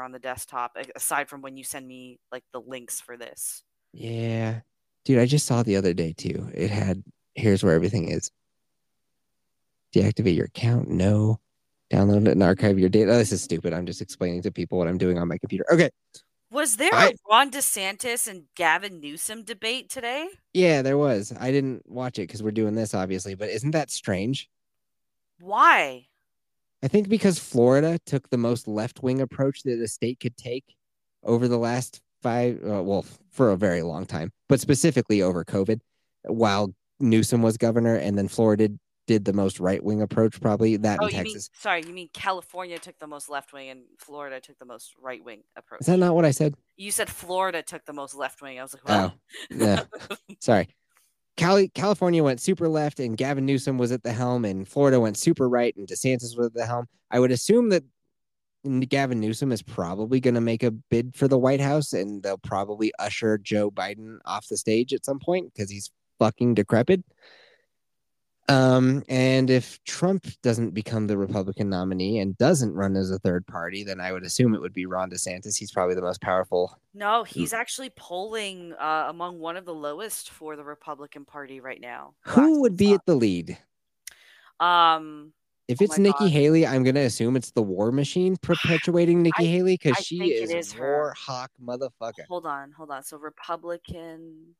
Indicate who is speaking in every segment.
Speaker 1: on the desktop aside from when you send me like the links for this.
Speaker 2: Yeah. Dude, I just saw the other day too. It had here's where everything is. Deactivate your account. No. Download it and archive your data. Oh, this is stupid. I'm just explaining to people what I'm doing on my computer. Okay.
Speaker 1: Was there I, a Ron DeSantis and Gavin Newsom debate today?
Speaker 2: Yeah, there was. I didn't watch it because we're doing this, obviously, but isn't that strange?
Speaker 1: Why?
Speaker 2: I think because Florida took the most left wing approach that a state could take over the last five, uh, well, for a very long time, but specifically over COVID, while Newsom was governor, and then Florida did, did the most right wing approach, probably that oh, in Texas.
Speaker 1: Mean, sorry, you mean California took the most left wing and Florida took the most right wing approach?
Speaker 2: Is that not what I said?
Speaker 1: You said Florida took the most left wing. I was like, well.
Speaker 2: oh, yeah. sorry. Cali- California went super left and Gavin Newsom was at the helm, and Florida went super right and DeSantis was at the helm. I would assume that Gavin Newsom is probably going to make a bid for the White House and they'll probably usher Joe Biden off the stage at some point because he's fucking decrepit. Um, and if Trump doesn't become the Republican nominee and doesn't run as a third party, then I would assume it would be Ron DeSantis. He's probably the most powerful.
Speaker 1: No, he's actually polling uh, among one of the lowest for the Republican Party right now.
Speaker 2: Who would be at the lead?
Speaker 1: Um,
Speaker 2: if oh it's oh Nikki God. Haley, I'm gonna assume it's the War Machine perpetuating Nikki I, Haley because she is, is War Hawk motherfucker.
Speaker 1: Hold on, hold on. So Republican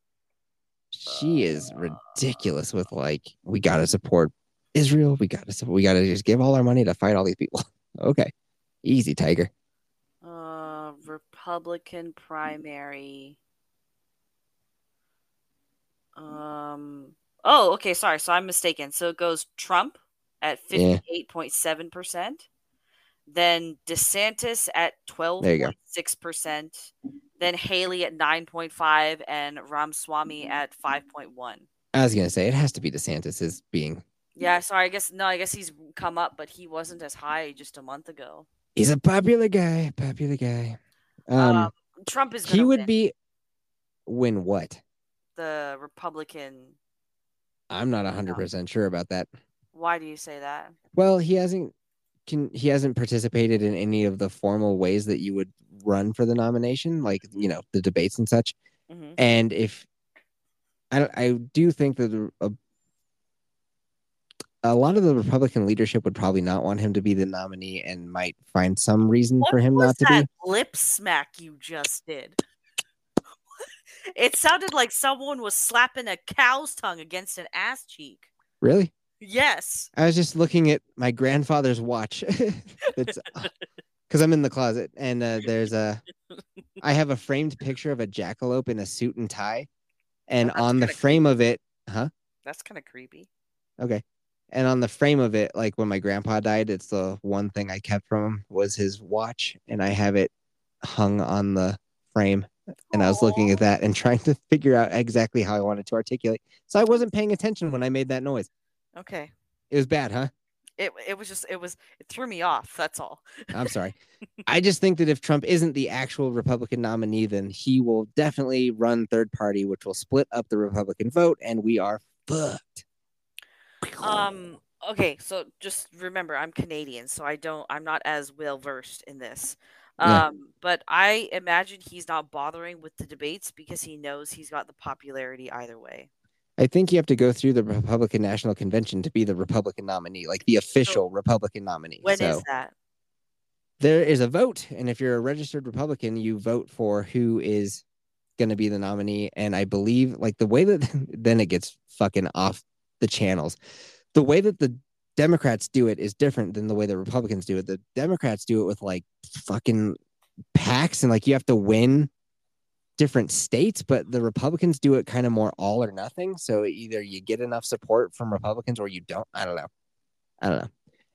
Speaker 2: she is ridiculous with like we gotta support Israel. We gotta support, we gotta just give all our money to fight all these people. okay, easy, Tiger.
Speaker 1: Uh, Republican primary. Um. Oh, okay. Sorry. So I'm mistaken. So it goes Trump at fifty-eight point seven percent, then DeSantis at twelve point six percent, then Haley at 9.5 and Ramaswamy at 5.1.
Speaker 2: I was gonna say it has to be DeSantis is being.
Speaker 1: Yeah, sorry. I guess no. I guess he's come up, but he wasn't as high just a month ago.
Speaker 2: He's a popular guy. Popular guy. Um, um
Speaker 1: Trump is.
Speaker 2: He would
Speaker 1: win.
Speaker 2: be. Win what?
Speaker 1: The Republican.
Speaker 2: I'm not hundred percent sure about that.
Speaker 1: Why do you say that?
Speaker 2: Well, he hasn't can he hasn't participated in any of the formal ways that you would run for the nomination, like you know the debates and such. Mm-hmm. And if I I do think that a, a lot of the Republican leadership would probably not want him to be the nominee and might find some reason
Speaker 1: what
Speaker 2: for him not to be.
Speaker 1: Lip smack you just did. it sounded like someone was slapping a cow's tongue against an ass cheek.
Speaker 2: Really?
Speaker 1: Yes.
Speaker 2: I was just looking at my grandfather's watch. it's because I'm in the closet and uh, there's a, I have a framed picture of a jackalope in a suit and tie, and on the frame creepy. of it, huh?
Speaker 1: That's kind of creepy.
Speaker 2: Okay. And on the frame of it, like when my grandpa died, it's the one thing I kept from him was his watch, and I have it hung on the frame. And Aww. I was looking at that and trying to figure out exactly how I wanted to articulate. So I wasn't paying attention when I made that noise.
Speaker 1: Okay.
Speaker 2: It was bad, huh?
Speaker 1: It it was just it was it threw me off. That's all.
Speaker 2: I'm sorry. I just think that if Trump isn't the actual Republican nominee, then he will definitely run third party, which will split up the Republican vote, and we are fucked.
Speaker 1: Um. Okay. So just remember, I'm Canadian, so I don't. I'm not as well versed in this. Um. Yeah. But I imagine he's not bothering with the debates because he knows he's got the popularity either way.
Speaker 2: I think you have to go through the Republican National Convention to be the Republican nominee, like the official so, Republican nominee.
Speaker 1: When so, is that?
Speaker 2: there is a vote, and if you're a registered Republican, you vote for who is going to be the nominee. And I believe, like the way that then it gets fucking off the channels, the way that the Democrats do it is different than the way the Republicans do it. The Democrats do it with like fucking PACs, and like you have to win different states, but the Republicans do it kind of more all or nothing. So either you get enough support from Republicans or you don't. I don't know. I don't know.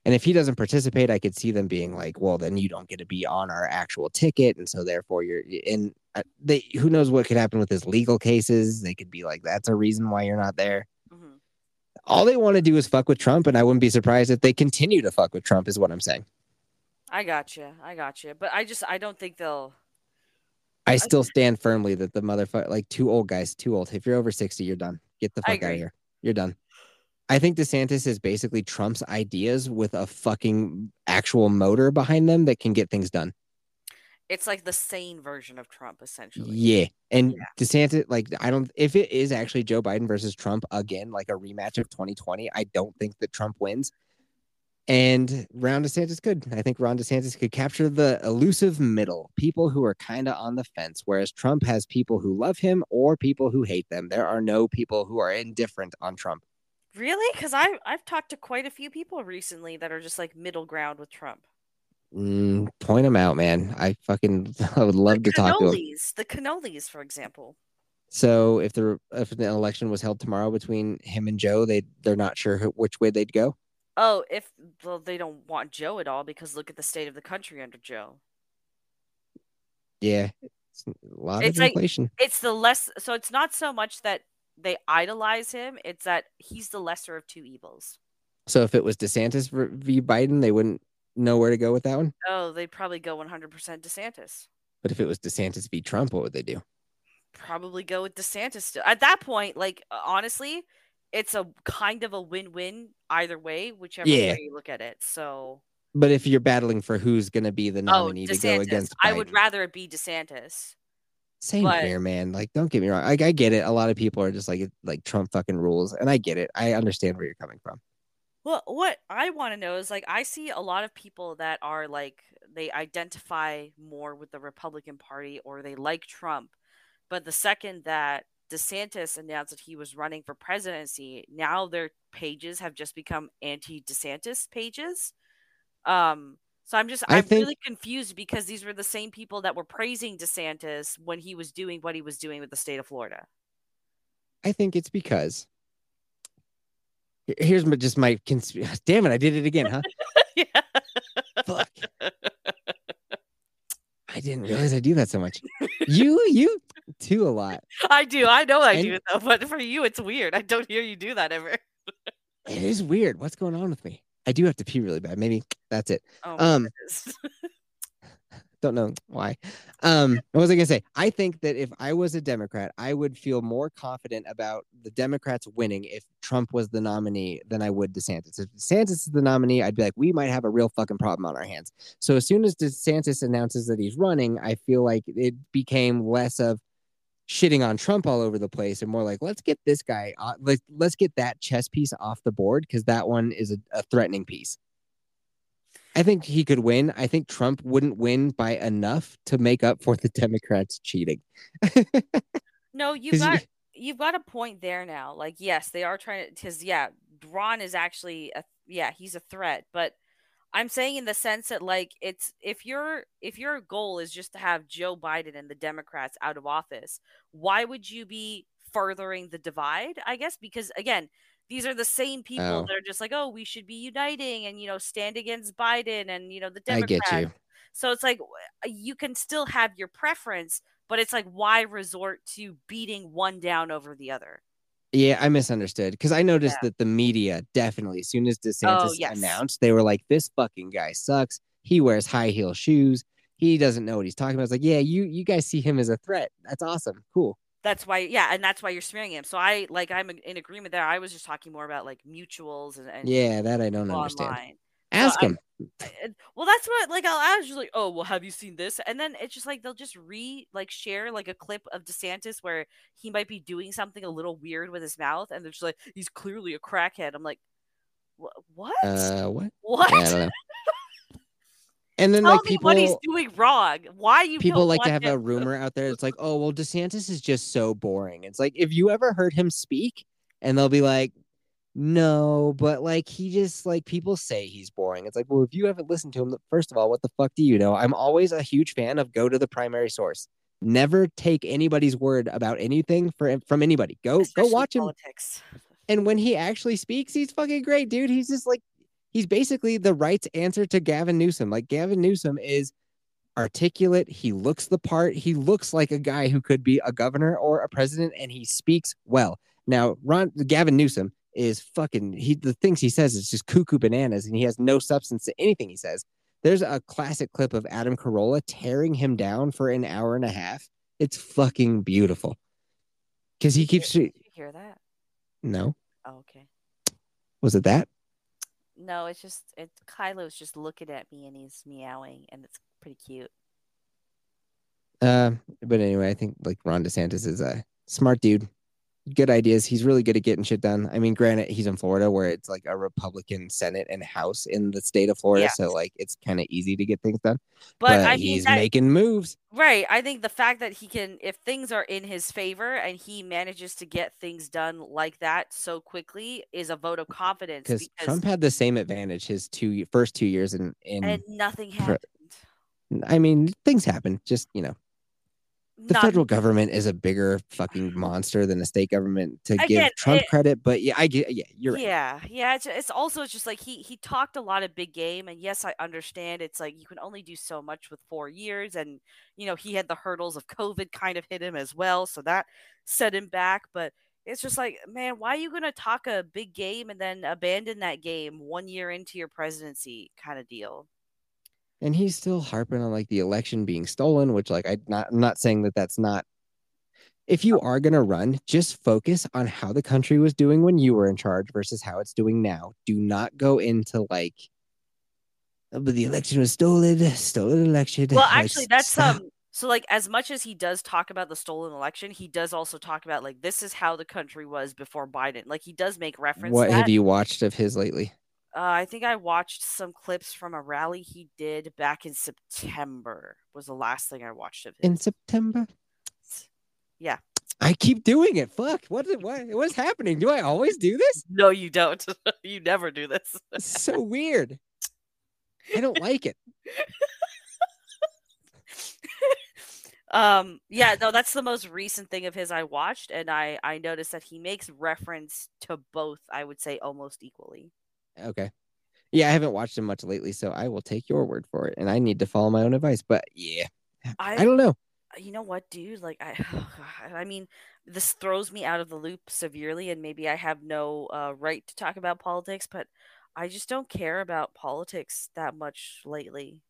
Speaker 2: And if he doesn't participate, I could see them being like, well, then you don't get to be on our actual ticket. And so therefore you're in uh, they who knows what could happen with his legal cases. They could be like, that's a reason why you're not there. Mm-hmm. All they want to do is fuck with Trump. And I wouldn't be surprised if they continue to fuck with Trump, is what I'm saying.
Speaker 1: I got you. I got you. But I just, I don't think they'll.
Speaker 2: I still stand firmly that the motherfucker, like two old guys, too old. If you're over 60, you're done. Get the fuck out of here. You're done. I think DeSantis is basically Trump's ideas with a fucking actual motor behind them that can get things done.
Speaker 1: It's like the sane version of Trump, essentially.
Speaker 2: Yeah. And yeah. DeSantis, like, I don't, if it is actually Joe Biden versus Trump again, like a rematch of 2020, I don't think that Trump wins. And Ron DeSantis could. I think Ron DeSantis could capture the elusive middle, people who are kind of on the fence, whereas Trump has people who love him or people who hate them. There are no people who are indifferent on Trump.
Speaker 1: Really? Because I I've talked to quite a few people recently that are just like middle ground with Trump.
Speaker 2: Mm, point them out, man. I fucking I would love the to talk to them.
Speaker 1: The cannolis, for example.
Speaker 2: So if the if the election was held tomorrow between him and Joe, they they're not sure which way they'd go.
Speaker 1: Oh, if well, they don't want Joe at all because look at the state of the country under Joe.
Speaker 2: Yeah, it's a lot it's of inflation.
Speaker 1: It's the less. So it's not so much that they idolize him. It's that he's the lesser of two evils.
Speaker 2: So if it was DeSantis v. Biden, they wouldn't know where to go with that one.
Speaker 1: Oh, they'd probably go 100% DeSantis.
Speaker 2: But if it was DeSantis v. Trump, what would they do?
Speaker 1: Probably go with DeSantis. Still. At that point, like honestly, it's a kind of a win-win either way, whichever yeah. way you look at it. So.
Speaker 2: But if you're battling for who's going to be the oh, nominee oh, to go against, Biden,
Speaker 1: I would rather it be DeSantis.
Speaker 2: Same but, here, man. Like, don't get me wrong. Like, I get it. A lot of people are just like, like Trump fucking rules, and I get it. I understand where you're coming from.
Speaker 1: Well, what I want to know is like, I see a lot of people that are like, they identify more with the Republican Party or they like Trump, but the second that DeSantis announced that he was running for presidency, now their pages have just become anti-DeSantis pages. Um, so I'm just I am think, really confused because these were the same people that were praising DeSantis when he was doing what he was doing with the state of Florida.
Speaker 2: I think it's because here's my, just my cons- damn it, I did it again, huh? yeah. Fuck. I didn't realize I do that so much. You you do a lot.
Speaker 1: I do. I know I and, do though, but for you it's weird. I don't hear you do that ever.
Speaker 2: it is weird. What's going on with me? I do have to pee really bad. Maybe that's it. Oh, um, don't know why. Um, what was I gonna say? I think that if I was a Democrat, I would feel more confident about the Democrats winning if Trump was the nominee than I would DeSantis. If DeSantis is the nominee, I'd be like, we might have a real fucking problem on our hands. So as soon as DeSantis announces that he's running, I feel like it became less of shitting on Trump all over the place and more like let's get this guy uh, let's let's get that chess piece off the board because that one is a, a, threatening piece. I think he could win. I think Trump wouldn't win by enough to make up for the Democrats cheating.
Speaker 1: no, you've got you've got a point there now. Like yes, they are trying to because yeah, Ron is actually a yeah he's a threat, but I'm saying in the sense that like it's if your if your goal is just to have Joe Biden and the Democrats out of office, why would you be furthering the divide? I guess because again, these are the same people oh. that are just like, oh, we should be uniting and you know stand against Biden and you know the Democrats. I get you. So it's like you can still have your preference, but it's like why resort to beating one down over the other?
Speaker 2: Yeah, I misunderstood because I noticed yeah. that the media definitely, as soon as oh, DeSantis oh, yes. announced, they were like, "This fucking guy sucks. He wears high heel shoes. He doesn't know what he's talking about." It's like, yeah, you you guys see him as a threat. That's awesome. Cool.
Speaker 1: That's why, yeah, and that's why you're smearing him. So I like, I'm in agreement there. I was just talking more about like mutuals and, and
Speaker 2: yeah, that I don't understand. Ask so him.
Speaker 1: I, well, that's what like I was just like, oh, well, have you seen this? And then it's just like they'll just re like share like a clip of DeSantis where he might be doing something a little weird with his mouth, and they're just like, he's clearly a crackhead. I'm like, what?
Speaker 2: Uh, what?
Speaker 1: What? Yeah,
Speaker 2: And then
Speaker 1: Tell
Speaker 2: like
Speaker 1: me
Speaker 2: people,
Speaker 1: what he's doing wrong. Why you
Speaker 2: people like to have a rumor out there. It's like, oh well, DeSantis is just so boring. It's like if you ever heard him speak, and they'll be like, no, but like he just like people say he's boring. It's like, well, if you haven't listened to him, first of all, what the fuck do you know? I'm always a huge fan of go to the primary source. Never take anybody's word about anything for from anybody. Go
Speaker 1: especially
Speaker 2: go watch him. And when he actually speaks, he's fucking great, dude. He's just like he's basically the right answer to Gavin Newsom. Like Gavin Newsom is articulate. He looks the part. He looks like a guy who could be a governor or a president, and he speaks well. Now, Ron Gavin Newsom is fucking he the things he says is just cuckoo bananas, and he has no substance to anything he says. There's a classic clip of Adam Carolla tearing him down for an hour and a half. It's fucking beautiful. Because he keeps
Speaker 1: Did you hear that?
Speaker 2: no,
Speaker 1: Oh, okay.
Speaker 2: was it that?
Speaker 1: No, it's just it. Kylo's just looking at me and he's meowing, and it's pretty cute.
Speaker 2: Uh, but anyway, I think like Ron DeSantis is a smart dude. Good ideas. He's really good at getting shit done. I mean, granted, he's in Florida where it's like a Republican Senate and House in the state of Florida,
Speaker 1: Yeah.
Speaker 2: so like it's kind of easy to get things done.
Speaker 1: But,
Speaker 2: But, he's
Speaker 1: that-
Speaker 2: making moves.
Speaker 1: right. I think the fact that he can, if things are in his favor and he manages to get things done like that so quickly, is a vote of confidence.
Speaker 2: Because Trump had the same advantage his two first two years in in.
Speaker 1: and nothing happened.
Speaker 2: I mean, things happen. Just you know, the
Speaker 1: Not-
Speaker 2: federal government is a bigger fucking monster than the state government. To
Speaker 1: Again,
Speaker 2: give Trump
Speaker 1: it-
Speaker 2: credit, but yeah, I get. Yeah, you're right.
Speaker 1: Yeah, yeah. It's, it's also it's just like he he talked a lot of big game, and yes, I understand. It's like you can only do so much with four years, and you know he had the hurdles of COVID kind of hit him as well, so that set him back. But it's just like, man, why are you gonna talk a big game and then abandon that game one year into your presidency, kind of deal?
Speaker 2: And he's still harping on like the election being stolen which like i not i'm not saying that that's not if you are going to run just focus on how the country was doing when you were in charge versus how it's doing now do not go into like "Oh, but the election was stolen stolen election
Speaker 1: Well,
Speaker 2: Like,
Speaker 1: actually, that's
Speaker 2: stop.
Speaker 1: um. So, like, as much as he does talk about the stolen election, he does also talk about like this is how the country was before Biden. Like, he does make reference.
Speaker 2: what
Speaker 1: to that.
Speaker 2: have you watched of his lately
Speaker 1: Uh, I think I watched some clips from a rally he did back in September. Was the last thing I watched of him.
Speaker 2: in september
Speaker 1: Yeah.
Speaker 2: i keep doing it fuck what is what what's happening do i always do this
Speaker 1: No, you don't. you never do this.
Speaker 2: it's so weird i don't like it
Speaker 1: um, yeah, no, that's the most recent thing of his I watched, and I I noticed that he makes reference to both. I would say almost equally.
Speaker 2: Okay. Yeah, I haven't watched him much lately, so I will take your word for it. And I need to follow my own advice. But yeah, I,
Speaker 1: I,
Speaker 2: don't know.
Speaker 1: you know what, dude? Like, I, I mean, this throws me out of the loop severely, and maybe I have no uh, right to talk about politics, but I just don't care about politics that much lately.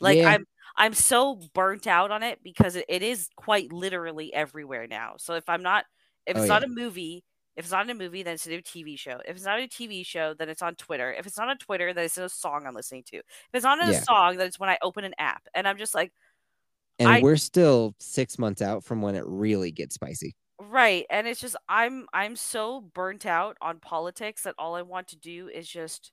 Speaker 1: Like,
Speaker 2: Yeah.
Speaker 1: I'm I'm so burnt out on it because it, it is quite literally everywhere now. So if I'm not, if
Speaker 2: Oh,
Speaker 1: it's not
Speaker 2: yeah.
Speaker 1: a movie, if it's not a movie, then it's a new TV show. If it's not a TV show, then it's on Twitter. If it's not on Twitter, then it's a song I'm listening to. If it's not a
Speaker 2: Yeah.
Speaker 1: song, then it's when I open an app, and I'm just like.
Speaker 2: And
Speaker 1: I-
Speaker 2: we're still six months out from when it really gets spicy.
Speaker 1: Right. And it's just I'm I'm so burnt out on politics that all I want to do is just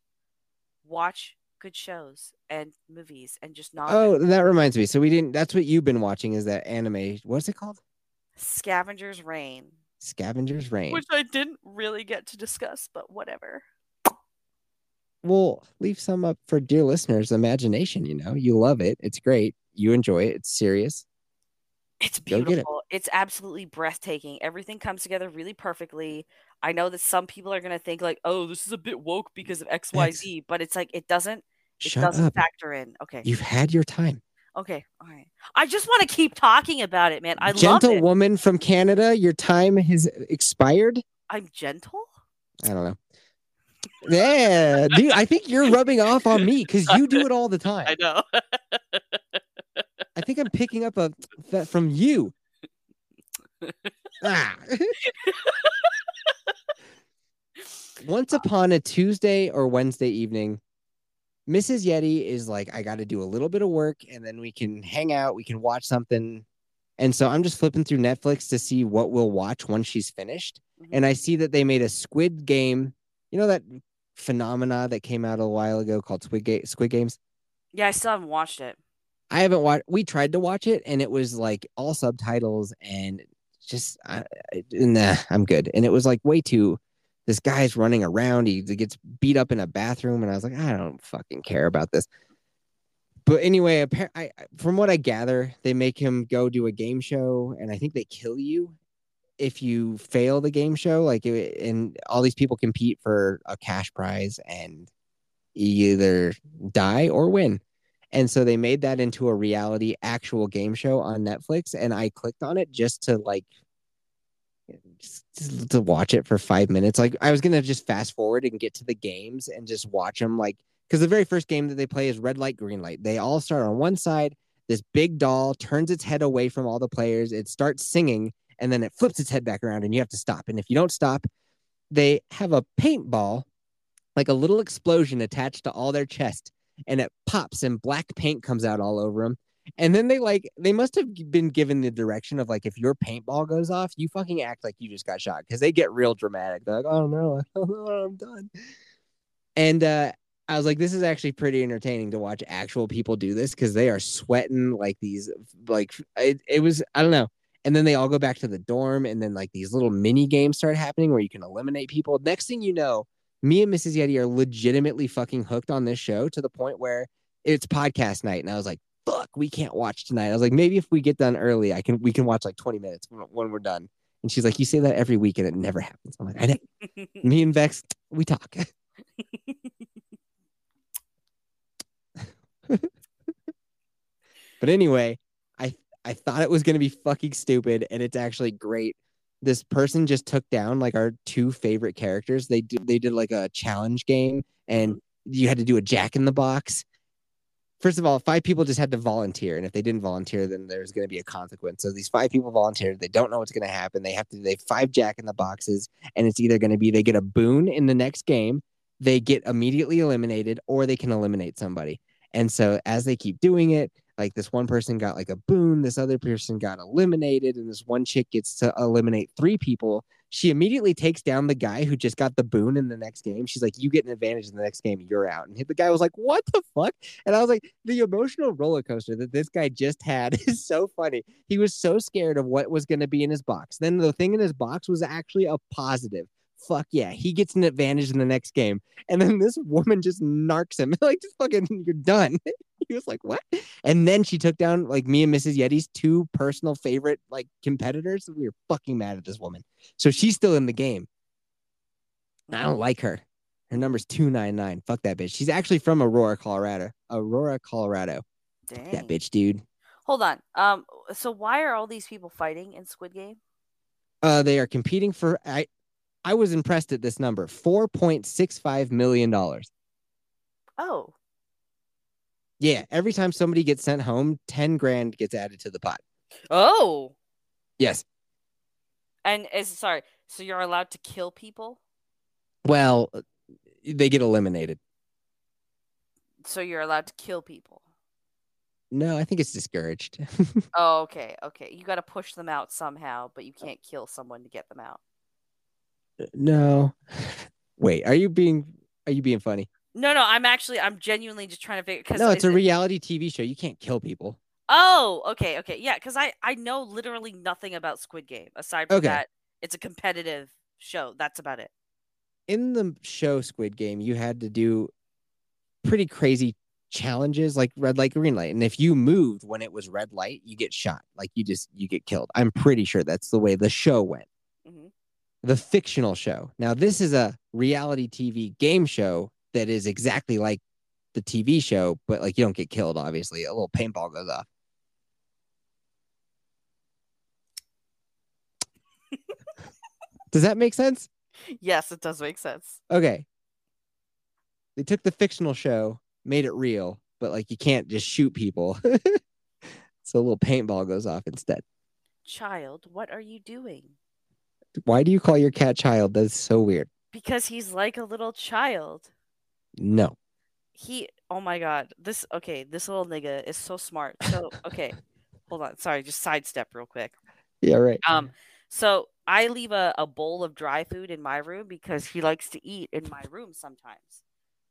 Speaker 1: watch good shows and movies and just not
Speaker 2: Oh, that reminds me. So we didn't. That's what you've been watching. Is that anime? What's it called?
Speaker 1: Scavengers Reign.
Speaker 2: Scavengers Reign.
Speaker 1: Which I didn't really get to discuss, but whatever.
Speaker 2: We'll leave some up for dear listeners' imagination. You know, you love it. It's great. You enjoy it. It's serious.
Speaker 1: It's
Speaker 2: get it.
Speaker 1: beautiful. It's absolutely breathtaking. Everything comes together really perfectly. I know that some people are gonna think like, oh, this is a bit woke because of XYZ, but it's like it doesn't it
Speaker 2: Shut
Speaker 1: doesn't
Speaker 2: up.
Speaker 1: factor in. Okay.
Speaker 2: You've had your time.
Speaker 1: Okay. All right. I just want to keep talking about it, man. I love
Speaker 2: Gentle
Speaker 1: it.
Speaker 2: woman from Canada, your time has expired.
Speaker 1: I'm gentle?
Speaker 2: I don't know. Yeah, dude, I think you're rubbing off on me because you do it all the time.
Speaker 1: I know.
Speaker 2: I think I'm picking up a that from you. Ah. Once upon a Tuesday or Wednesday evening, Mrs. Yeti is like, I got to do a little bit of work and then we can hang out, we can watch something. And so I'm just flipping through Netflix to see what we'll watch once she's finished.
Speaker 1: Mhm.
Speaker 2: And I see that they made a Squid Game. You know that phenomena that came out a while ago called Squid, Ga- Squid Games?
Speaker 1: Yeah, I still haven't watched it.
Speaker 2: I haven't watched. We tried to watch it, and it was like all subtitles, and just uh, nah, I'm good. And it was like way too. This guy's running around. He gets beat up in a bathroom, and I was like, I don't fucking care about this. But anyway, I, from what I gather, they make him go do a game show, and I think they kill you if you fail the game show. Like, and all these people compete for a cash prize, and either die or win. And so they made that into a reality actual game show on Netflix. And I clicked on it just to like just to watch it for five minutes. Like I was gonna just fast forward and get to the games and just watch them. Like because the very first game that they play is red light, green light. They all start on one side. This big doll turns its head away from all the players. It starts singing and then it flips its head back around and you have to stop. And if you don't stop, they have a paintball, like a little explosion attached to all their chest and it pops and black paint comes out all over them. And then they like they must have been given the direction of like if your paintball goes off, you fucking act like you just got shot because they get real dramatic. They're like, oh no, I'm done. And uh I was like, this is actually pretty entertaining to watch actual people do this because they are sweating like these like it, it was I don't know. And then they all go back to the dorm, and then like these little mini games start happening where you can eliminate people. Next thing you know, me and Mrs. Yeti are legitimately fucking hooked on this show to the point where it's podcast night. And I was like, fuck, we can't watch tonight. I was like, maybe if we get done early, I can we can watch like 20 minutes when, we're done. And she's like, You say that every week and it never happens. I'm like, I know. me and Vex, we talk. but anyway, I I thought it was gonna be fucking stupid, and it's actually great this person just took down like our two favorite characters. They did they did like a challenge game and mm-hmm. you had to do a jack in the box. First of all, five people just had to volunteer, and if they didn't volunteer, then there's going to be a consequence. So these five people volunteered. They don't know what's going to happen. They have to. They five jack in the boxes, and it's either going to be they get a boon in the next game, they get immediately eliminated, or they can eliminate somebody. And so as they keep doing it, like this one person got like a boon, this other person got eliminated, and this one chick gets to eliminate three people. She immediately takes down the guy who just got the boon in the next game. She's like, "You get an advantage in the next game. You're out." And the guy was like, "What the fuck?" And I was like, "The emotional roller coaster that this guy just had is so funny. He was so scared of what was going to be in his box. Then the thing in his box was actually a positive fuck yeah, he gets an advantage in the next game. And then this woman just narks him, like, just fucking, you're done. he was like, what? And then she took down like me and Mrs. Yeti's two personal favorite like competitors. We were fucking mad at this woman. So she's still in the game. I don't like her. Her number's 299. Fuck that bitch. She's actually from Aurora, Colorado. Aurora, Colorado. Dang. That bitch, dude.
Speaker 1: Hold on. Um, so why are all these people fighting in Squid Game?
Speaker 2: Uh, they are competing for I I was impressed at this number $4.65 million.
Speaker 1: Oh.
Speaker 2: Yeah. Every time somebody gets sent home, 10 grand gets added to the pot.
Speaker 1: Oh.
Speaker 2: Yes.
Speaker 1: And is sorry, so you're allowed to kill people?
Speaker 2: Well, they get eliminated.
Speaker 1: So you're allowed to kill people.
Speaker 2: No, I think it's discouraged.
Speaker 1: oh, okay, okay. You got to push them out somehow, but you can't kill someone to get them out.
Speaker 2: Uh, no. Wait, are you being are you being funny?
Speaker 1: No, no, I'm actually I'm genuinely just trying to figure
Speaker 2: because No, it's a it... reality TV show. You can't kill people.
Speaker 1: Oh, okay, okay. Yeah, cuz I I know literally nothing about Squid Game aside from okay. that it's a competitive show. That's about it.
Speaker 2: In the show Squid Game, you had to do pretty crazy challenges like red light green light and if you moved when it was red light you get shot like you just you get killed i'm pretty sure that's the way the show went mm-hmm the fictional show. Now, this is a reality TV game show that is exactly like the TV show, but like you don't get killed, obviously. A little paintball goes off. does that make sense?
Speaker 1: Yes, it does make sense.
Speaker 2: Okay. They took the fictional show, made it real, but like you can't just shoot people. so a little paintball goes off instead.
Speaker 1: Child, what are you doing?
Speaker 2: Why do you call your cat child? That's so weird.
Speaker 1: Because he's like a little child.
Speaker 2: No.
Speaker 1: He oh my god. This okay, this little nigga is so smart. So okay. hold on. Sorry, just sidestep real quick.
Speaker 2: Yeah, right.
Speaker 1: Um so I leave a, a bowl of dry food in my room because he likes to eat in my room sometimes.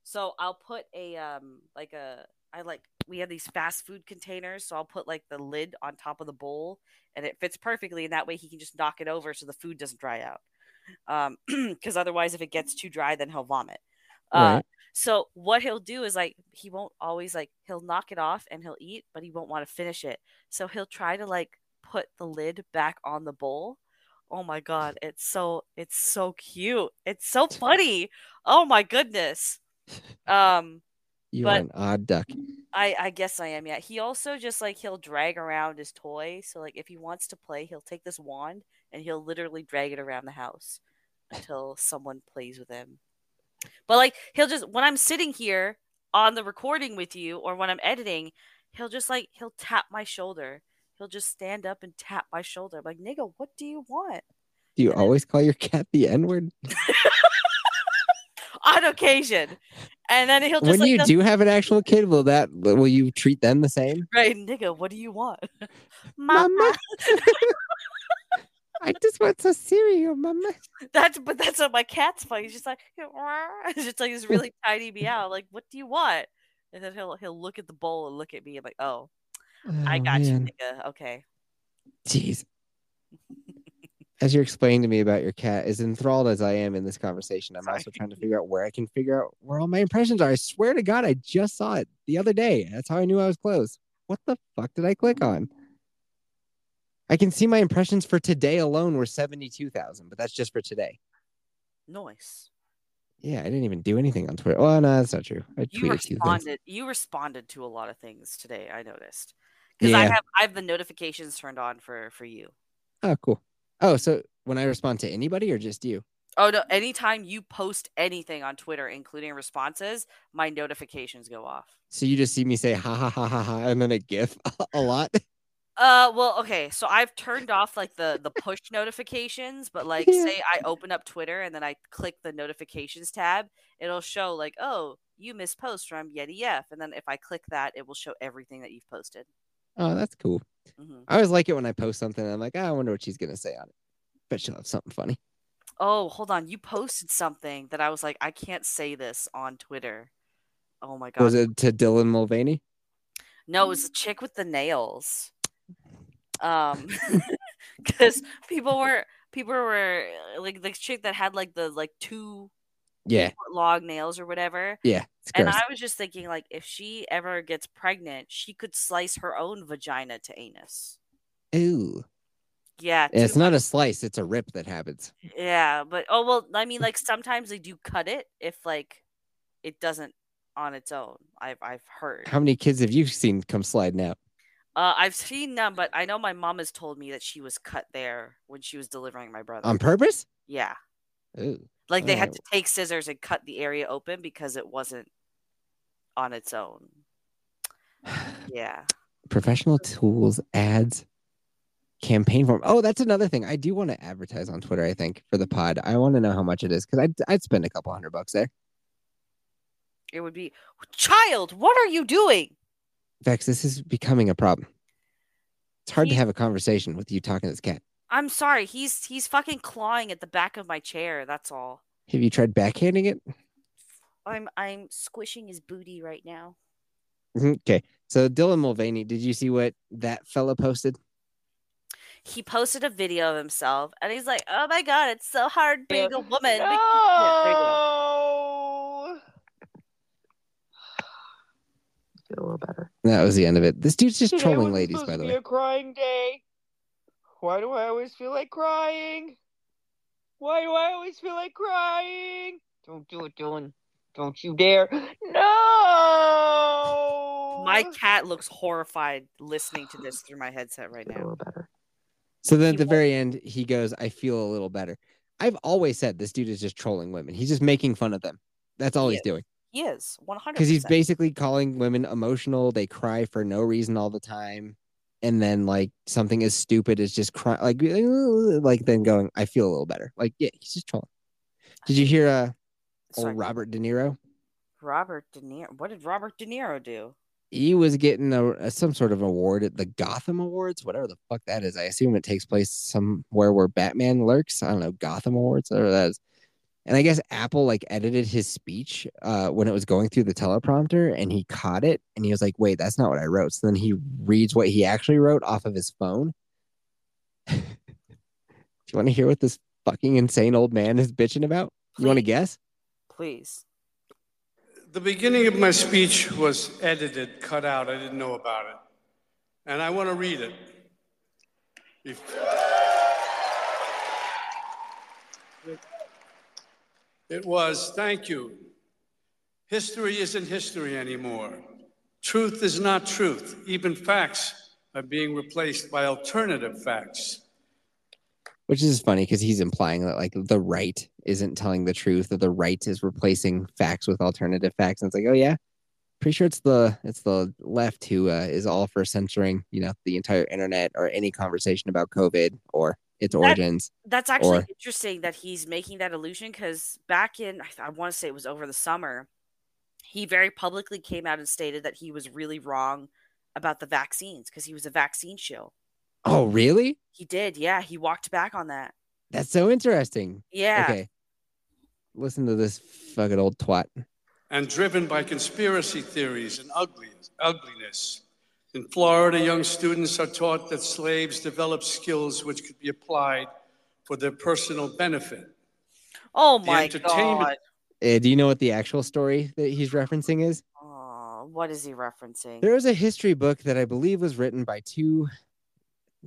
Speaker 1: So I'll put a um like a I like we have these fast food containers, so I'll put like the lid on top of the bowl, and it fits perfectly, and that way he can just knock it over so the food doesn't dry out. Um, because otherwise, if it gets too dry, then he'll vomit. Uh, right. So what he'll do is like he won't always like he'll knock it off and he'll eat, but he won't want to finish it. So he'll try to like put the lid back on the bowl. Oh my god, it's so it's so cute. It's so funny. Oh my goodness. Um
Speaker 2: you are an odd duck.
Speaker 1: I I guess I am. Yeah. He also just like he'll drag around his toy. So like if he wants to play, he'll take this wand and he'll literally drag it around the house until someone plays with him. But like he'll just when I'm sitting here on the recording with you or when I'm editing, he'll just like he'll tap my shoulder. He'll just stand up and tap my shoulder. I'm like, nigga, what do you want?
Speaker 2: Do you and always then... call your cat the N word?
Speaker 1: on occasion. And then he'll just
Speaker 2: when
Speaker 1: like,
Speaker 2: you do have an actual kid, will that will you treat them the same?
Speaker 1: Right, nigga, what do you want?
Speaker 2: Mama. I just want some cereal, mama.
Speaker 1: That's but that's what my cat's funny. He's just like it's just like this really tiny meow. Like, what do you want? And then he'll he'll look at the bowl and look at me. I'm like, oh, oh I got man. you, nigga. Okay.
Speaker 2: Jeez as you're explaining to me about your cat, as enthralled as I am in this conversation, I'm Sorry. also trying to figure out where I can figure out where all my impressions are. I swear to God, I just saw it the other day. That's how I knew I was close. What the fuck did I click on? I can see my impressions for today alone were 72,000, but that's just for today.
Speaker 1: Nice.
Speaker 2: Yeah, I didn't even do anything on Twitter. Oh, no, that's not true. I
Speaker 1: you responded. You responded to a lot of things today. I noticed because yeah. I have I have the notifications turned on for for you.
Speaker 2: Oh, cool. Oh, so when I respond to anybody or just you?
Speaker 1: Oh no, anytime you post anything on Twitter, including responses, my notifications go off.
Speaker 2: So you just see me say ha ha ha ha ha and then a GIF a lot.
Speaker 1: Uh well okay, so I've turned off like the the push notifications, but like yeah. say I open up Twitter and then I click the notifications tab, it'll show like, oh, you missed post from Yeti F. And then if I click that, it will show everything that you've posted.
Speaker 2: Oh, that's cool. Mm-hmm. I always like it when I post something. I'm like, oh, I wonder what she's gonna say on it. Bet she'll have something funny.
Speaker 1: Oh, hold on. You posted something that I was like, I can't say this on Twitter. Oh my god.
Speaker 2: Was it to Dylan Mulvaney?
Speaker 1: No, it was a chick with the nails. Um, because people were people were like the chick that had like the like two
Speaker 2: yeah.
Speaker 1: long nails or whatever.
Speaker 2: Yeah
Speaker 1: and i was just thinking like if she ever gets pregnant she could slice her own vagina to anus.
Speaker 2: Ooh.
Speaker 1: Yeah
Speaker 2: it's not a slice it's a rip that happens.
Speaker 1: Yeah but oh well i mean like sometimes they do cut it if like it doesn't on its own i've i've heard.
Speaker 2: How many kids have you seen come sliding out
Speaker 1: uh, I've seen them, but I know my mom has told me that she was cut there when she was delivering my brother.
Speaker 2: On purpose?
Speaker 1: Yeah.
Speaker 2: Ooh.
Speaker 1: Like they had to take scissors and cut the area open because it wasn't on its own. Yeah.
Speaker 2: Professional tools, ads, campaign form. Oh, that's another thing. I do want to advertise on Twitter, I think, for the pod. I want to know how much it is because I'd, I'd spend a couple hundred bucks there.
Speaker 1: It would be, child, what are you doing?
Speaker 2: Vex, this is becoming a problem. It's hard he, to have a conversation with you talking to this cat.
Speaker 1: I'm sorry. He's he's fucking clawing at the back of my chair. That's all.
Speaker 2: Have you tried backhanding it?
Speaker 1: I'm I'm squishing his booty right now.
Speaker 2: Mm-hmm, okay. So Dylan Mulvaney, did you see what that fella posted?
Speaker 1: He posted a video of himself and he's like, Oh my god, it's so hard being a woman. No!
Speaker 3: Feel a little better.
Speaker 2: That was the end of it. This dude's just Today trolling ladies, by the way.
Speaker 3: a crying day. Why do I always feel like crying? Why do I always feel like crying? Don't do it, Dylan. Don't you dare. No!
Speaker 1: My cat looks horrified listening to this through my headset right now. A
Speaker 3: little better.
Speaker 2: So then at the very end, he goes, I feel a little better. I've always said this dude is just trolling women. He's just making fun of them. That's all he he's is. doing.
Speaker 1: He is 100
Speaker 2: Because he's basically calling women emotional. They cry for no reason all the time and then like something as stupid as just cry like like then going i feel a little better. Like yeah he's just trolling. Did you hear uh old robert de niro?
Speaker 1: Robert de niro what did robert de niro do?
Speaker 2: He was getting a, a, some sort of award at the gotham awards whatever the fuck that is. I assume it takes place somewhere where batman lurks. I don't know gotham awards or that is And I guess Apple like edited his speech uh, when it was going through the teleprompter and he caught it and he was like, wait, that's not what I wrote. So then he reads what he actually wrote off of his phone. Do you want to hear what this fucking insane old man is bitching about? Please. You want to guess?
Speaker 1: Please.
Speaker 4: The beginning of my speech was edited, cut out. I didn't know about it. And I want to read it. It was, thank you. History isn't history anymore. Truth is not truth. Even facts are being replaced by alternative facts.
Speaker 2: Which is funny because he's implying that like the right isn't telling the truth, that the right is replacing facts with alternative facts. And it's like, oh yeah, pretty sure it's the it's the left who uh, is all for censoring, you know, the entire internet or any conversation about COVID or its that, origins.
Speaker 1: That's actually or, interesting that he's making that illusion because back in, I, I want to say it was over the summer, he very publicly came out and stated that he was really wrong about the vaccines because he was a vaccine shill.
Speaker 2: Oh, really?
Speaker 1: He did. Yeah. He walked back on that.
Speaker 2: That's so interesting.
Speaker 1: Yeah.
Speaker 2: Okay. Listen to this fucking old twat.
Speaker 4: And driven by conspiracy theories and ugliness, ugliness in Florida, young students are taught that slaves developed skills which could be applied for their personal benefit.
Speaker 1: Oh my god!
Speaker 2: Uh, do you know what the actual story that he's referencing is?
Speaker 1: Uh, what is he referencing?
Speaker 2: There was a history book that I believe was written by two,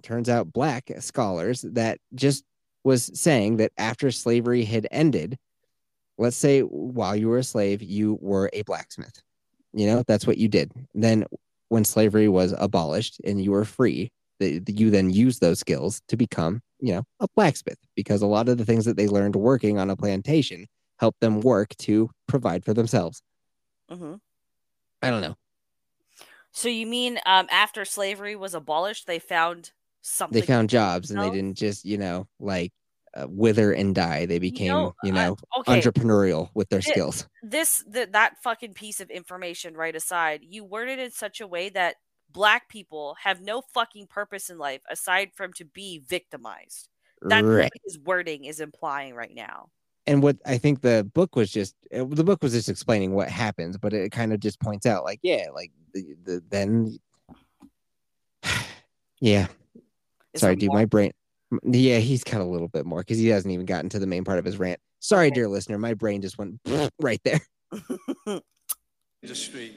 Speaker 2: turns out, black scholars that just was saying that after slavery had ended, let's say while you were a slave, you were a blacksmith. You know, that's what you did. Then when slavery was abolished and you were free, that you then use those skills to become, you know, a blacksmith because a lot of the things that they learned working on a plantation helped them work to provide for themselves.
Speaker 1: Mm-hmm.
Speaker 2: I don't know.
Speaker 1: So you mean um, after slavery was abolished, they found something?
Speaker 2: They found jobs, and they didn't just, you know, like uh, wither and die. They became, you know, you know uh, okay. entrepreneurial with their skills.
Speaker 1: This, the, that fucking piece of information right aside, you worded it in such a way that black people have no fucking purpose in life aside from to be victimized. That's right. what his wording is implying right now.
Speaker 2: And what I think the book was just uh, the book was just explaining what happens, but it kind of just points out like, yeah, like the, the then yeah. Is Sorry, dude, my brain yeah, he's got a little bit more because he hasn't even gotten to the main part of his rant. Sorry, dear listener, my brain just went right there.
Speaker 4: Industry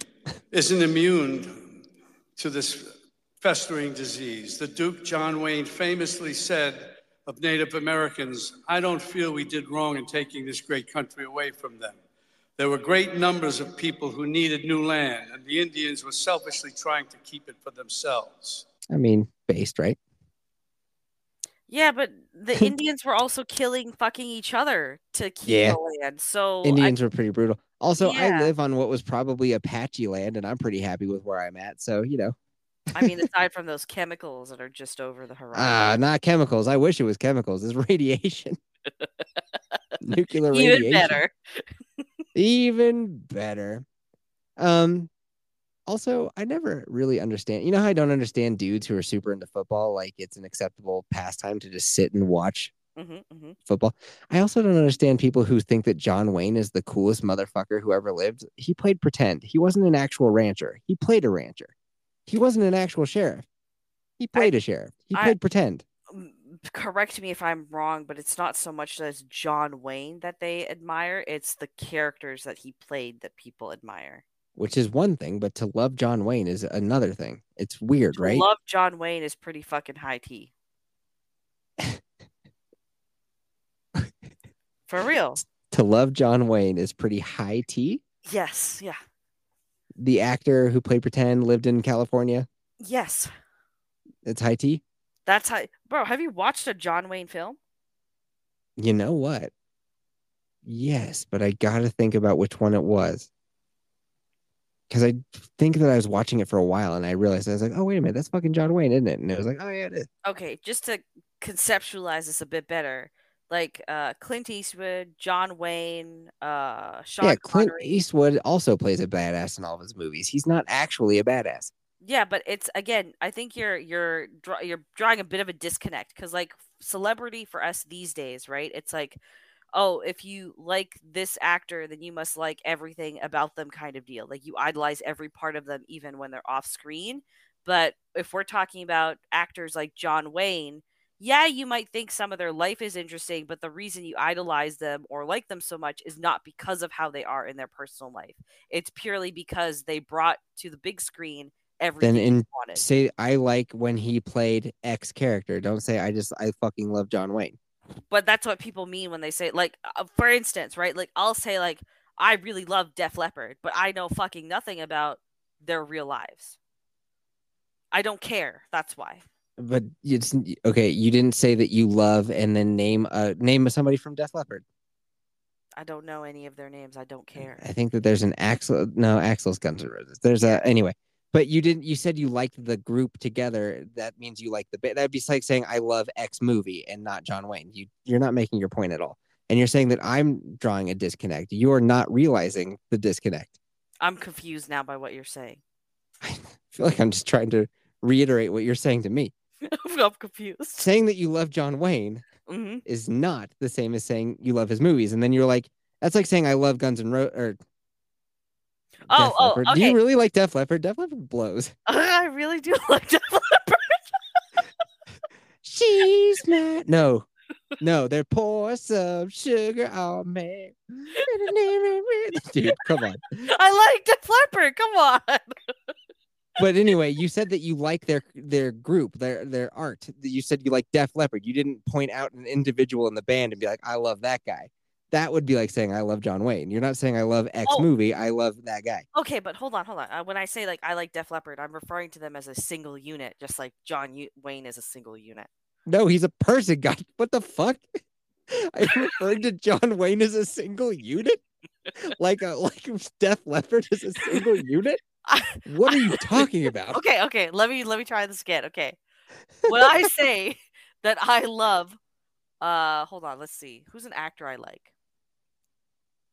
Speaker 4: isn't immune to this festering disease. The Duke John Wayne famously said of Native Americans, I don't feel we did wrong in taking this great country away from them. There were great numbers of people who needed new land, and the Indians were selfishly trying to keep it for themselves.
Speaker 2: I mean, based, right?
Speaker 1: Yeah, but the Indians were also killing fucking each other to keep yeah. the land. So
Speaker 2: Indians I, were pretty brutal. Also, yeah. I live on what was probably Apache land, and I'm pretty happy with where I'm at. So you know.
Speaker 1: I mean, aside from those chemicals that are just over the horizon.
Speaker 2: Ah, uh, not chemicals. I wish it was chemicals. It's radiation. Nuclear radiation.
Speaker 1: Even better.
Speaker 2: Even better. Um, also, I never really understand. You know how I don't understand dudes who are super into football, like it's an acceptable pastime to just sit and watch mm-hmm, mm-hmm. football. I also don't understand people who think that John Wayne is the coolest motherfucker who ever lived. He played pretend. He wasn't an actual rancher. He played a rancher. He wasn't an actual sheriff. He played I, a sheriff. He I, played pretend.
Speaker 1: Correct me if I'm wrong, but it's not so much that it's John Wayne that they admire, it's the characters that he played that people admire
Speaker 2: which is one thing, but to love John Wayne is another thing. It's weird,
Speaker 1: to
Speaker 2: right?
Speaker 1: Love John Wayne is pretty fucking high tea. For real.
Speaker 2: To love John Wayne is pretty high tea.
Speaker 1: Yes, yeah.
Speaker 2: The actor who played pretend lived in California.
Speaker 1: Yes.
Speaker 2: It's high tea.
Speaker 1: That's high, bro. Have you watched a John Wayne film?
Speaker 2: You know what? Yes, but I got to think about which one it was because I think that I was watching it for a while and I realized I was like, oh wait a minute, that's fucking John Wayne, isn't it? And it was like, oh yeah, it is.
Speaker 1: Okay, just to conceptualize this a bit better, like uh, Clint Eastwood, John Wayne, uh, Sean.
Speaker 2: Yeah, Clint Connery. Eastwood also plays a badass in all of his movies. He's not actually a badass.
Speaker 1: Yeah, but it's again, I think you're you're you're drawing a bit of a disconnect because like celebrity for us these days, right? It's like oh, if you like this actor, then you must like everything about them kind of deal. Like you idolize every part of them, even when they're off screen. But if we're talking about actors like John Wayne, yeah, you might think some of their life is interesting, but the reason you idolize them or like them so much is not because of how they are in their personal life. It's purely because they brought to the big screen everything
Speaker 2: then in
Speaker 1: wanted.
Speaker 2: say I like when he played X character. Don't say I just I fucking love John Wayne.
Speaker 1: But that's what people mean when they say like uh, for instance, right? Like I'll say like I really love Def Leppard, but I know fucking nothing about their real lives. I don't care. That's why.
Speaker 2: But it's okay. You didn't say that you love and then name a name of somebody from Def Leppard.
Speaker 1: I don't know any of their names. I don't care.
Speaker 2: I think that there's an Axl No, Axl's Guns N' Roses. There's a anyway. But you didn't. You said you liked the group together. That means you like the bit. That'd be like saying I love X movie and not John Wayne. You you're not making your point at all. And you're saying that I'm drawing a disconnect. You are not realizing the disconnect.
Speaker 1: I'm confused now by what you're saying.
Speaker 2: I feel like I'm just trying to reiterate what you're saying to me.
Speaker 1: I'm confused.
Speaker 2: Saying that you love John Wayne
Speaker 1: hmm
Speaker 2: is not the same as saying you love his movies. And then you're like, that's like saying I love Guns and Roses or
Speaker 1: Oh,
Speaker 2: Def
Speaker 1: oh,
Speaker 2: Leppard. Do you really like Def Leppard? Def Leppard blows.
Speaker 1: I really do like Def Leppard.
Speaker 2: She's mad. No, no, they're pour some sugar on me. Dude, come on.
Speaker 1: I like Def Leppard. Come on.
Speaker 2: But anyway, you said that you like their their group, their their art. You said you like Def Leppard. You didn't point out an individual in the band and be like, I love that guy. That would be like saying I love John Wayne. You're not saying I love X
Speaker 1: Oh.
Speaker 2: movie. I love that guy.
Speaker 1: Okay, but hold on, hold on. Uh, when I say like I like Def Leppard, I'm referring to them as a single unit, just like John U- Wayne is a single unit.
Speaker 2: No, he's a person. God, what the fuck? I'm referring to John Wayne as a single unit, like a like Def Leppard is a single unit. What are you talking about?
Speaker 1: Okay, okay. Let me let me try this again. Okay. When I say that I love uh hold on, let's see. Who's an actor I like?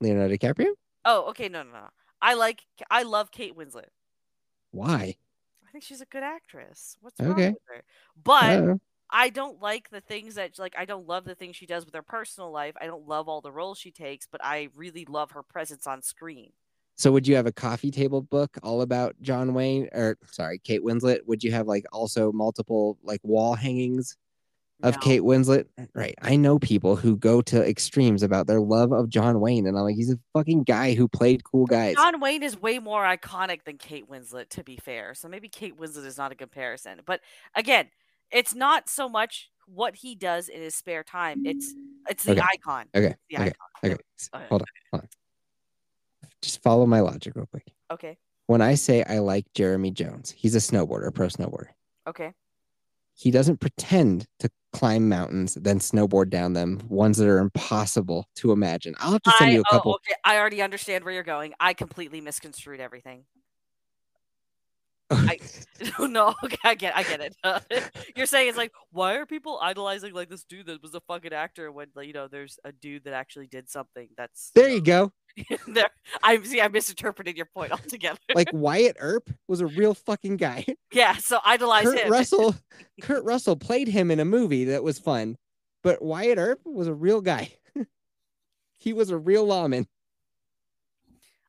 Speaker 2: Leonardo DiCaprio?
Speaker 1: Oh, okay, no, no, no. I like I love Kate Winslet.
Speaker 2: Why?
Speaker 1: I think she's a good actress. What's wrong
Speaker 2: Okay.
Speaker 1: with her? But I don't like the things that like I don't love the things she does with her personal life. I don't love all the roles she takes, but I really love her presence on screen.
Speaker 2: so would you have a coffee table book all about John Wayne or sorry, Kate Winslet? Would you have like also multiple like wall hangings of
Speaker 1: No.
Speaker 2: Kate Winslet? Right. I know people who go to extremes about their love of John Wayne, and I'm like, he's a fucking guy who played cool guys.
Speaker 1: John Wayne is way more iconic than Kate Winslet, to be fair. So maybe Kate Winslet is not a comparison. But again, it's not so much what he does in his spare time. It's it's the
Speaker 2: Okay.
Speaker 1: icon.
Speaker 2: Okay.
Speaker 1: The
Speaker 2: Okay.
Speaker 1: icon.
Speaker 2: Okay.
Speaker 1: Okay.
Speaker 2: Hold on. Hold on. Just follow my logic real quick.
Speaker 1: Okay.
Speaker 2: When I say I like Jeremy Jones, he's a snowboarder, a pro snowboarder.
Speaker 1: Okay.
Speaker 2: He doesn't pretend to climb mountains, then snowboard down them, ones that are impossible to imagine. I'll have to send
Speaker 1: I,
Speaker 2: you a
Speaker 1: oh,
Speaker 2: couple.
Speaker 1: okay. I already understand where you're going. I completely misconstrued everything. no, okay, I get, I get it. you're saying it's like, why are people idolizing like this dude that was a fucking actor when like, you know there's a dude that actually did something that's
Speaker 2: there you go.
Speaker 1: there. I see. I misinterpreted your point altogether.
Speaker 2: Like Wyatt Earp was a real fucking guy.
Speaker 1: yeah, so idolize
Speaker 2: Kurt
Speaker 1: him.
Speaker 2: Russell, Kurt Russell played him in a movie that was fun, but Wyatt Earp was a real guy. he was a real lawman.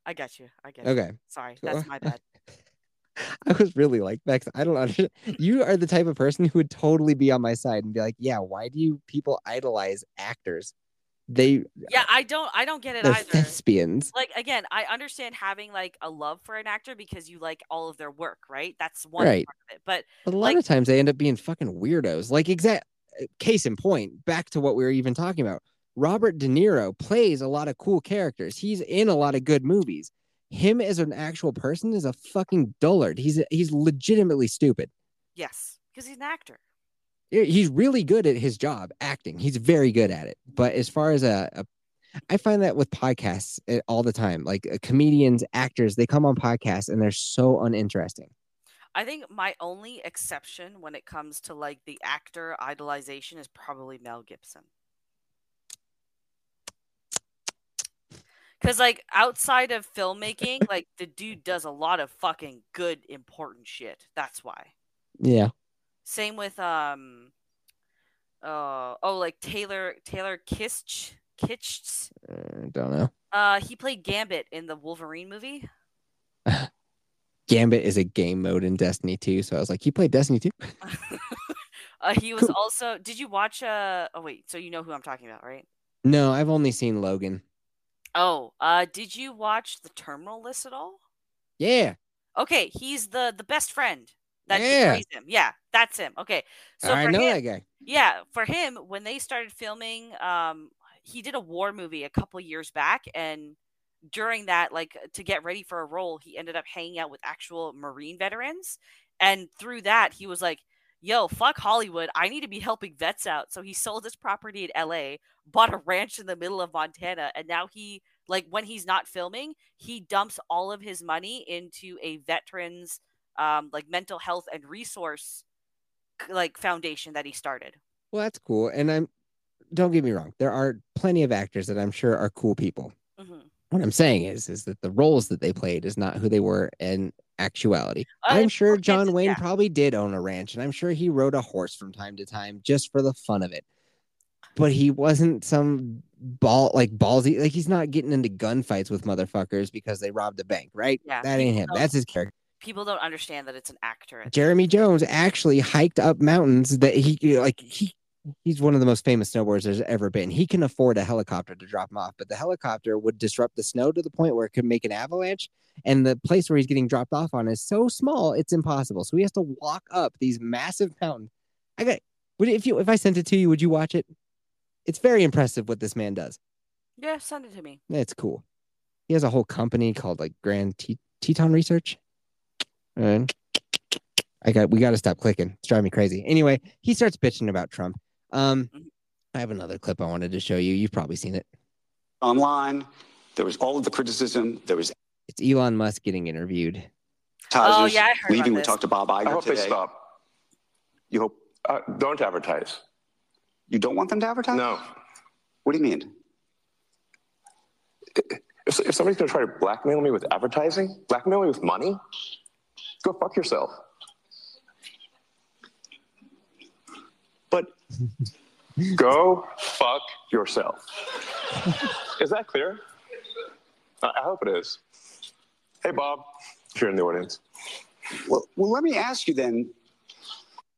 Speaker 1: I got you. I get you.
Speaker 2: Okay.
Speaker 1: Sorry, that's my uh, bad.
Speaker 2: I was really like, Bex, I don't understand. You are the type of person who would totally be on my side and be like, yeah, why do you people idolize actors? They
Speaker 1: Yeah, I don't. I don't get it either.
Speaker 2: thespians.
Speaker 1: Like again, I understand having like a love for an actor because you like all of their work, right? That's one
Speaker 2: Right.
Speaker 1: part of it. But
Speaker 2: But a lot
Speaker 1: like-
Speaker 2: of times they end up being fucking weirdos. Like exact eh, case in point, back to what we were even talking about. Robert De Niro plays a lot of cool characters. He's in a lot of good movies. Him as an actual person is a fucking dullard. He's he's legitimately stupid.
Speaker 1: yes, because he's an actor.
Speaker 2: Yeah, He's really good at his job, acting. He's very good at it. But as far as a, a I find that with podcasts eh, all the time, like uh, comedians, actors, they come on podcasts and they're so uninteresting.
Speaker 1: I think my only exception when it comes to like the actor idolization is probably Mel Gibson. Cause like outside of filmmaking, like the dude does a lot of fucking good important shit. That's why.
Speaker 2: Yeah.
Speaker 1: Same with um uh oh like Taylor Taylor Kitsch Kitsch.
Speaker 2: Uh, don't know.
Speaker 1: Uh, he played Gambit in the Wolverine movie.
Speaker 2: Gambit is a game mode in Destiny 2, so I was like, "You played Destiny 2?"
Speaker 1: uh, he was cool. also. Did you watch? Uh, oh wait, so you know who I'm talking about, right?
Speaker 2: No, I've only seen Logan.
Speaker 1: Oh, uh, did you watch the Terminal List at all?
Speaker 2: Yeah.
Speaker 1: Okay, he's the the best friend that yeah. him. Yeah, that's him. Okay,
Speaker 2: so I know him, that guy.
Speaker 1: Yeah, for him, when they started filming, um, he did a war movie a couple years back, and during that, like to get ready for a role, he ended up hanging out with actual Marine veterans, and through that, he was like, "Yo, fuck Hollywood! I need to be helping vets out." So he sold his property in L.A., bought a ranch in the middle of Montana, and now he like when he's not filming, he dumps all of his money into a veterans um, like mental health and resource like foundation that he started.
Speaker 2: Well, that's cool. And I'm don't get me wrong, there are plenty of actors that I'm sure are cool people. Mm-hmm. What I'm saying is, is that the roles that they played is not who they were in actuality. I'm sure John Wayne yeah. probably did own a ranch, and I'm sure he rode a horse from time to time just for the fun of it. But he wasn't some ball like ballsy. Like he's not getting into gunfights with motherfuckers because they robbed a bank, right? Yeah, that ain't him. That's his character
Speaker 1: people don't understand that it's an actor.
Speaker 2: Jeremy Jones actually hiked up mountains that he like he he's one of the most famous snowboarders there's ever been. He can afford a helicopter to drop him off, but the helicopter would disrupt the snow to the point where it could make an avalanche. And the place where he's getting dropped off on is so small, it's impossible. So he has to walk up these massive mountains. I got would if you if I sent it to you, would you watch it? It's very impressive what this man does.
Speaker 1: Yeah, send it to me.
Speaker 2: It's cool. He has a whole company called like Grand Teton Research. And I got we got to stop clicking. It's driving me crazy. Anyway, he starts bitching about Trump. Um, I have another clip I wanted to show you. You've probably seen it
Speaker 5: online. There was all of the criticism. There was.
Speaker 2: It's Elon Musk getting interviewed.
Speaker 1: oh yeah, I heard
Speaker 5: leaving. We talked to Bob Iger
Speaker 6: I hope
Speaker 5: today.
Speaker 6: they stop.
Speaker 5: You hope?
Speaker 6: Uh, don't advertise.
Speaker 5: You don't want them to advertise?
Speaker 6: No.
Speaker 5: What do you mean?
Speaker 6: If, if somebody's going to try to blackmail me with advertising, blackmail me with money, Go fuck yourself.
Speaker 5: But
Speaker 6: go fuck yourself. is that clear? I hope it is. Hey, Bob, if you're in the audience.
Speaker 5: Well, well let me ask you then.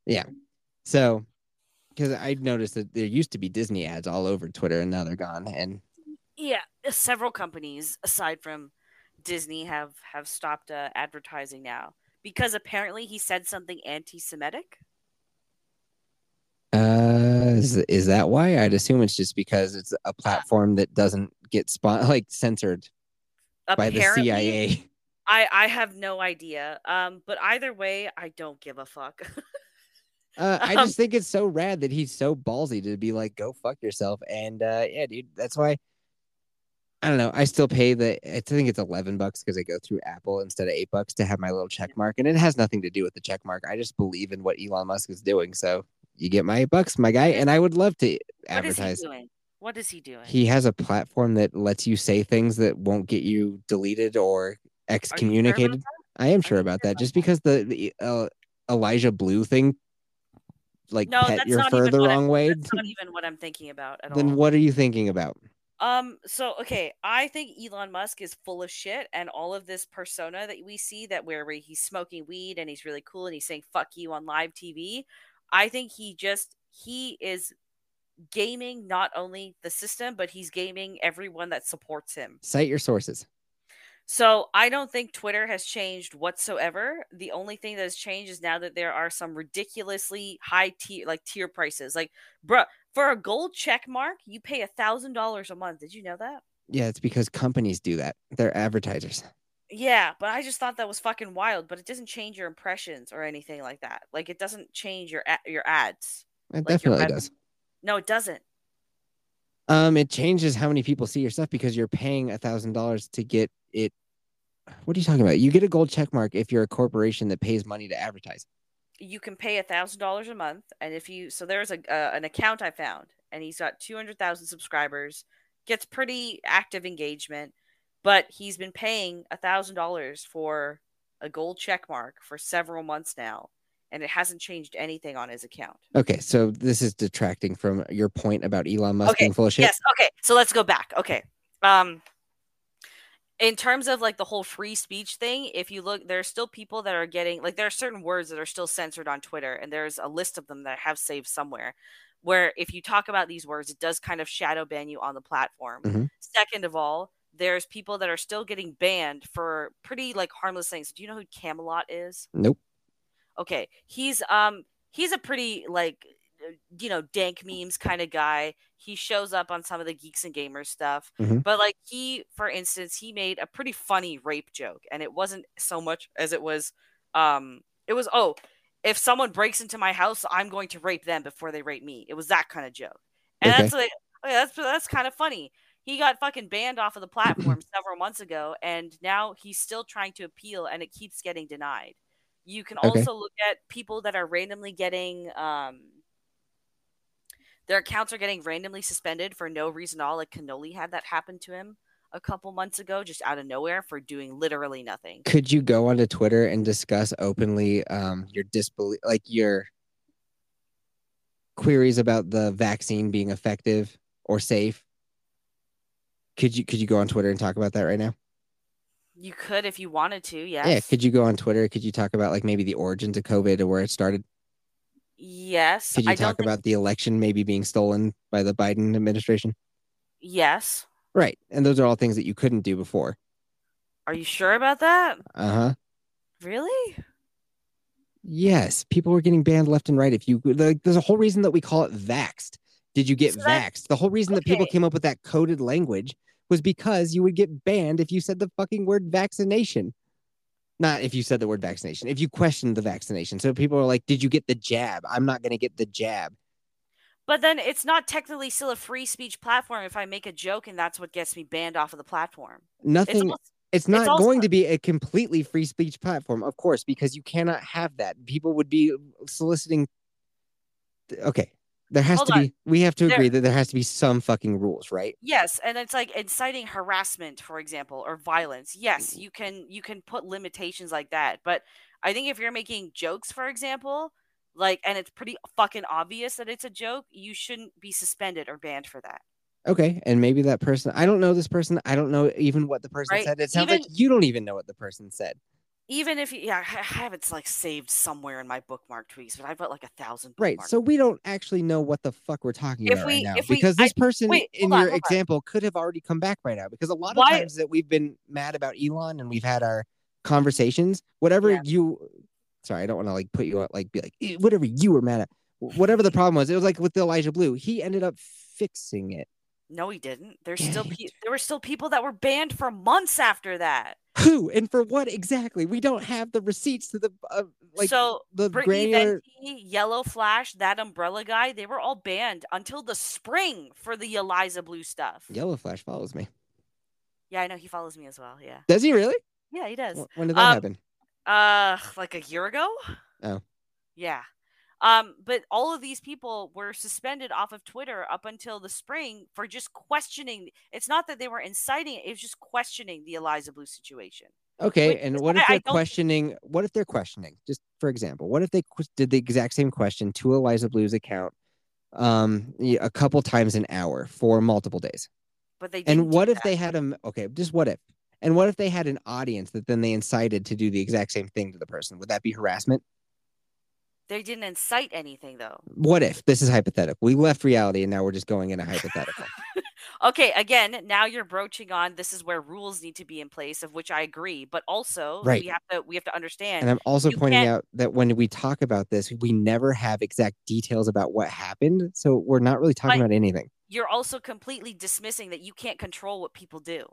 Speaker 2: Yeah. So, because I noticed that there used to be Disney ads all over Twitter and now they're gone. And
Speaker 1: yeah, several companies aside from Disney have have stopped uh, advertising now because apparently he said something anti-Semitic.
Speaker 2: Uh, is, is that why? I'd assume it's just because it's a platform that doesn't get spot like censored apparently, by the CIA.
Speaker 1: I I have no idea. Um, but either way, I don't give a fuck.
Speaker 2: uh, I um, just think it's so rad that he's so ballsy to be like, "Go fuck yourself," and uh, yeah, dude, that's why I don't know. I still pay the. I think it's eleven bucks because I go through Apple instead of eight bucks to have my little check mark, and it has nothing to do with the check mark. I just believe in what Elon Musk is doing. So you get my bucks, my guy, and I would love to advertise. What is
Speaker 1: he doing? What is he doing?
Speaker 2: He has a platform that lets you say things that won't get you deleted or excommunicated. Sure I am sure about that. Just because the, the uh, Eliza Bleu thing, like no, pet your fur the wrong I'm, way.
Speaker 1: That's not even what I'm thinking about at
Speaker 2: then all. Then what are you thinking about?
Speaker 1: Um, so okay, I think Elon Musk is full of shit, and all of this persona that we see that where, where he's smoking weed and he's really cool and he's saying "fuck you" on live TV. I think he just he is gaming not only the system, but he's gaming everyone that supports him.
Speaker 2: Cite your sources.
Speaker 1: So I don't think Twitter has changed whatsoever. The only thing that has changed is now that there are some ridiculously high tier like tier prices. Like, bruh, for a gold check mark, you pay a thousand dollars a month. Did you know that?
Speaker 2: Yeah, it's because companies do that. They're advertisers.
Speaker 1: Yeah, but I just thought that was fucking wild. But it doesn't change your impressions or anything like that. Like it doesn't change your your ads.
Speaker 2: It
Speaker 1: like
Speaker 2: definitely does.
Speaker 1: No, it doesn't.
Speaker 2: Um, it changes how many people see your stuff because you're paying a thousand dollars to get it. What are you talking about? You get a gold check mark if you're a corporation that pays money to advertise.
Speaker 1: You can pay a thousand dollars a month, and if you so there's a uh, an account I found, and he's got two hundred thousand subscribers, gets pretty active engagement, but he's been paying a thousand dollars for a gold check mark for several months now, and it hasn't changed anything on his account.
Speaker 2: Okay, so this is detracting from your point about Elon Musk
Speaker 1: okay.
Speaker 2: being full of shit.
Speaker 1: Yes. Okay. So let's go back. Okay. Um, in terms of like the whole free speech thing, if you look, there are still people that are getting like there are certain words that are still censored on Twitter, and there's a list of them that I have saved somewhere. Where if you talk about these words, it does kind of shadow ban you on the platform.
Speaker 2: Mm-hmm.
Speaker 1: Second of all, there's people that are still getting banned for pretty like harmless things. Do you know who Camelot is?
Speaker 2: Nope.
Speaker 1: Okay, he's um he's a pretty like you know dank memes kind of guy. He shows up on some of the geeks and gamers stuff,
Speaker 2: Mhm.
Speaker 1: but like he, for instance, he made a pretty funny rape joke, and it wasn't so much as it was um it was oh if someone breaks into my house, I'm going to rape them before they rape me. It was that kind of joke, and
Speaker 2: Okay.
Speaker 1: that's like okay, that's that's kind of funny. He got fucking banned off of the platform several months ago, and now he's still trying to appeal, and it keeps getting denied. You can
Speaker 2: Okay.
Speaker 1: also look at people that are randomly getting um, their accounts are getting randomly suspended for no reason at all. Like Cannoli had that happen to him a couple months ago, just out of nowhere for doing literally nothing.
Speaker 2: Could you go onto Twitter and discuss openly um, your disbelief, like your queries about the vaccine being effective or safe? Could you could you go on Twitter and talk about that right now?
Speaker 1: You could if you wanted to, yes.
Speaker 2: Yeah. Could you go on Twitter? Could you talk about like maybe the origins of COVID or where it started?
Speaker 1: yes.
Speaker 2: Could you
Speaker 1: I
Speaker 2: talk
Speaker 1: think-
Speaker 2: about the election maybe being stolen by the Biden administration?
Speaker 1: Yes.
Speaker 2: Right. And those are all things that you couldn't do before.
Speaker 1: Are you sure about that?
Speaker 2: Uh huh.
Speaker 1: Really?
Speaker 2: Yes. People were getting banned left and right. If you like, there's a whole reason that we call it vaxxed. Did you get
Speaker 1: So
Speaker 2: vaxxed? The whole reason that people came up with that coded language was because you would get banned if you said the fucking word vaccination. Not if you said the word vaccination, if you questioned the vaccination. So people are like, Did you get the jab? I'm not going to get the jab.
Speaker 1: But then it's not technically still a free speech platform if I make a joke and that's what gets me banned off of the platform. It's
Speaker 2: Nothing.
Speaker 1: also,
Speaker 2: It's not
Speaker 1: also-
Speaker 2: going to be a completely free speech platform, of course, because you cannot have that. People would be soliciting. Okay, there has
Speaker 1: Hold
Speaker 2: to
Speaker 1: on.
Speaker 2: be. We have to
Speaker 1: There-
Speaker 2: agree that there has to be some fucking rules, right?
Speaker 1: yes, and it's like inciting harassment, for example, or violence. Yes, mm. you can you can put limitations like that, but I think if you're making jokes, for example, like and it's pretty fucking obvious that it's a joke, you shouldn't be suspended or banned for that.
Speaker 2: Okay, and maybe that person. I don't know this person. I don't know even what the person
Speaker 1: Right,
Speaker 2: said. It sounds like you don't even know what the person said.
Speaker 1: Even if you, yeah, I I have it's like saved somewhere in my bookmark tweets, but I've got like a thousand.
Speaker 2: Right. So we don't actually know what the fuck we're talking
Speaker 1: If
Speaker 2: about
Speaker 1: we-
Speaker 2: right now
Speaker 1: if we-
Speaker 2: because this
Speaker 1: I-
Speaker 2: person
Speaker 1: wait,
Speaker 2: in
Speaker 1: on,
Speaker 2: your
Speaker 1: hold on.
Speaker 2: example could have already come back by now because a lot of
Speaker 1: Why-
Speaker 2: times that we've been mad about Elon and we've had our conversations, whatever
Speaker 1: Yeah.
Speaker 2: you sorry, I don't want to like put you out like be like "Eh, whatever you were mad at. Whatever the problem was, it was like with Eliza Bleu. He ended up fixing it.
Speaker 1: No, he didn't. There's
Speaker 2: Yeah,
Speaker 1: still pe- there were still people that were banned for months after that.
Speaker 2: Who and for what exactly? We don't have the receipts to the uh, like
Speaker 1: so
Speaker 2: the
Speaker 1: Brittany
Speaker 2: granular
Speaker 1: Venti, Yellow Flash, that Umbrella guy, they were all banned until the spring for the Eliza Bleu stuff.
Speaker 2: Yellow Flash follows me.
Speaker 1: Yeah, I know he follows me as well. Yeah,
Speaker 2: Does he really?
Speaker 1: yeah, he does.
Speaker 2: When did that
Speaker 1: Um,
Speaker 2: happen?
Speaker 1: Uh, like a year ago.
Speaker 2: Oh.
Speaker 1: Yeah. Um, but all of these people were suspended off of Twitter up until the spring for just questioning. It's not that they were inciting it; it was just questioning the Eliza Bleu situation.
Speaker 2: Okay,
Speaker 1: Which
Speaker 2: and what if they're questioning? What if they're questioning? Just for example, what if they did the exact same question to Eliza Bleu's account, um, a couple times an hour for multiple days?
Speaker 1: But they didn't
Speaker 2: And what if
Speaker 1: that.
Speaker 2: they had a okay? Just what if? And what if they had an audience that then they incited to do the exact same thing to the person? Would that be harassment?
Speaker 1: They didn't incite anything though.
Speaker 2: What if this is hypothetical? We left reality and now we're just going in a hypothetical.
Speaker 1: Okay, again, now you're broaching on this is where rules need to be in place, of which I agree. But also,
Speaker 2: Right.
Speaker 1: we have to we have to understand.
Speaker 2: And I'm also pointing
Speaker 1: can't-
Speaker 2: out that when we talk about this, we never have exact details about what happened. So we're not really talking
Speaker 1: Right.
Speaker 2: about anything.
Speaker 1: you're also completely dismissing that you can't control what people do.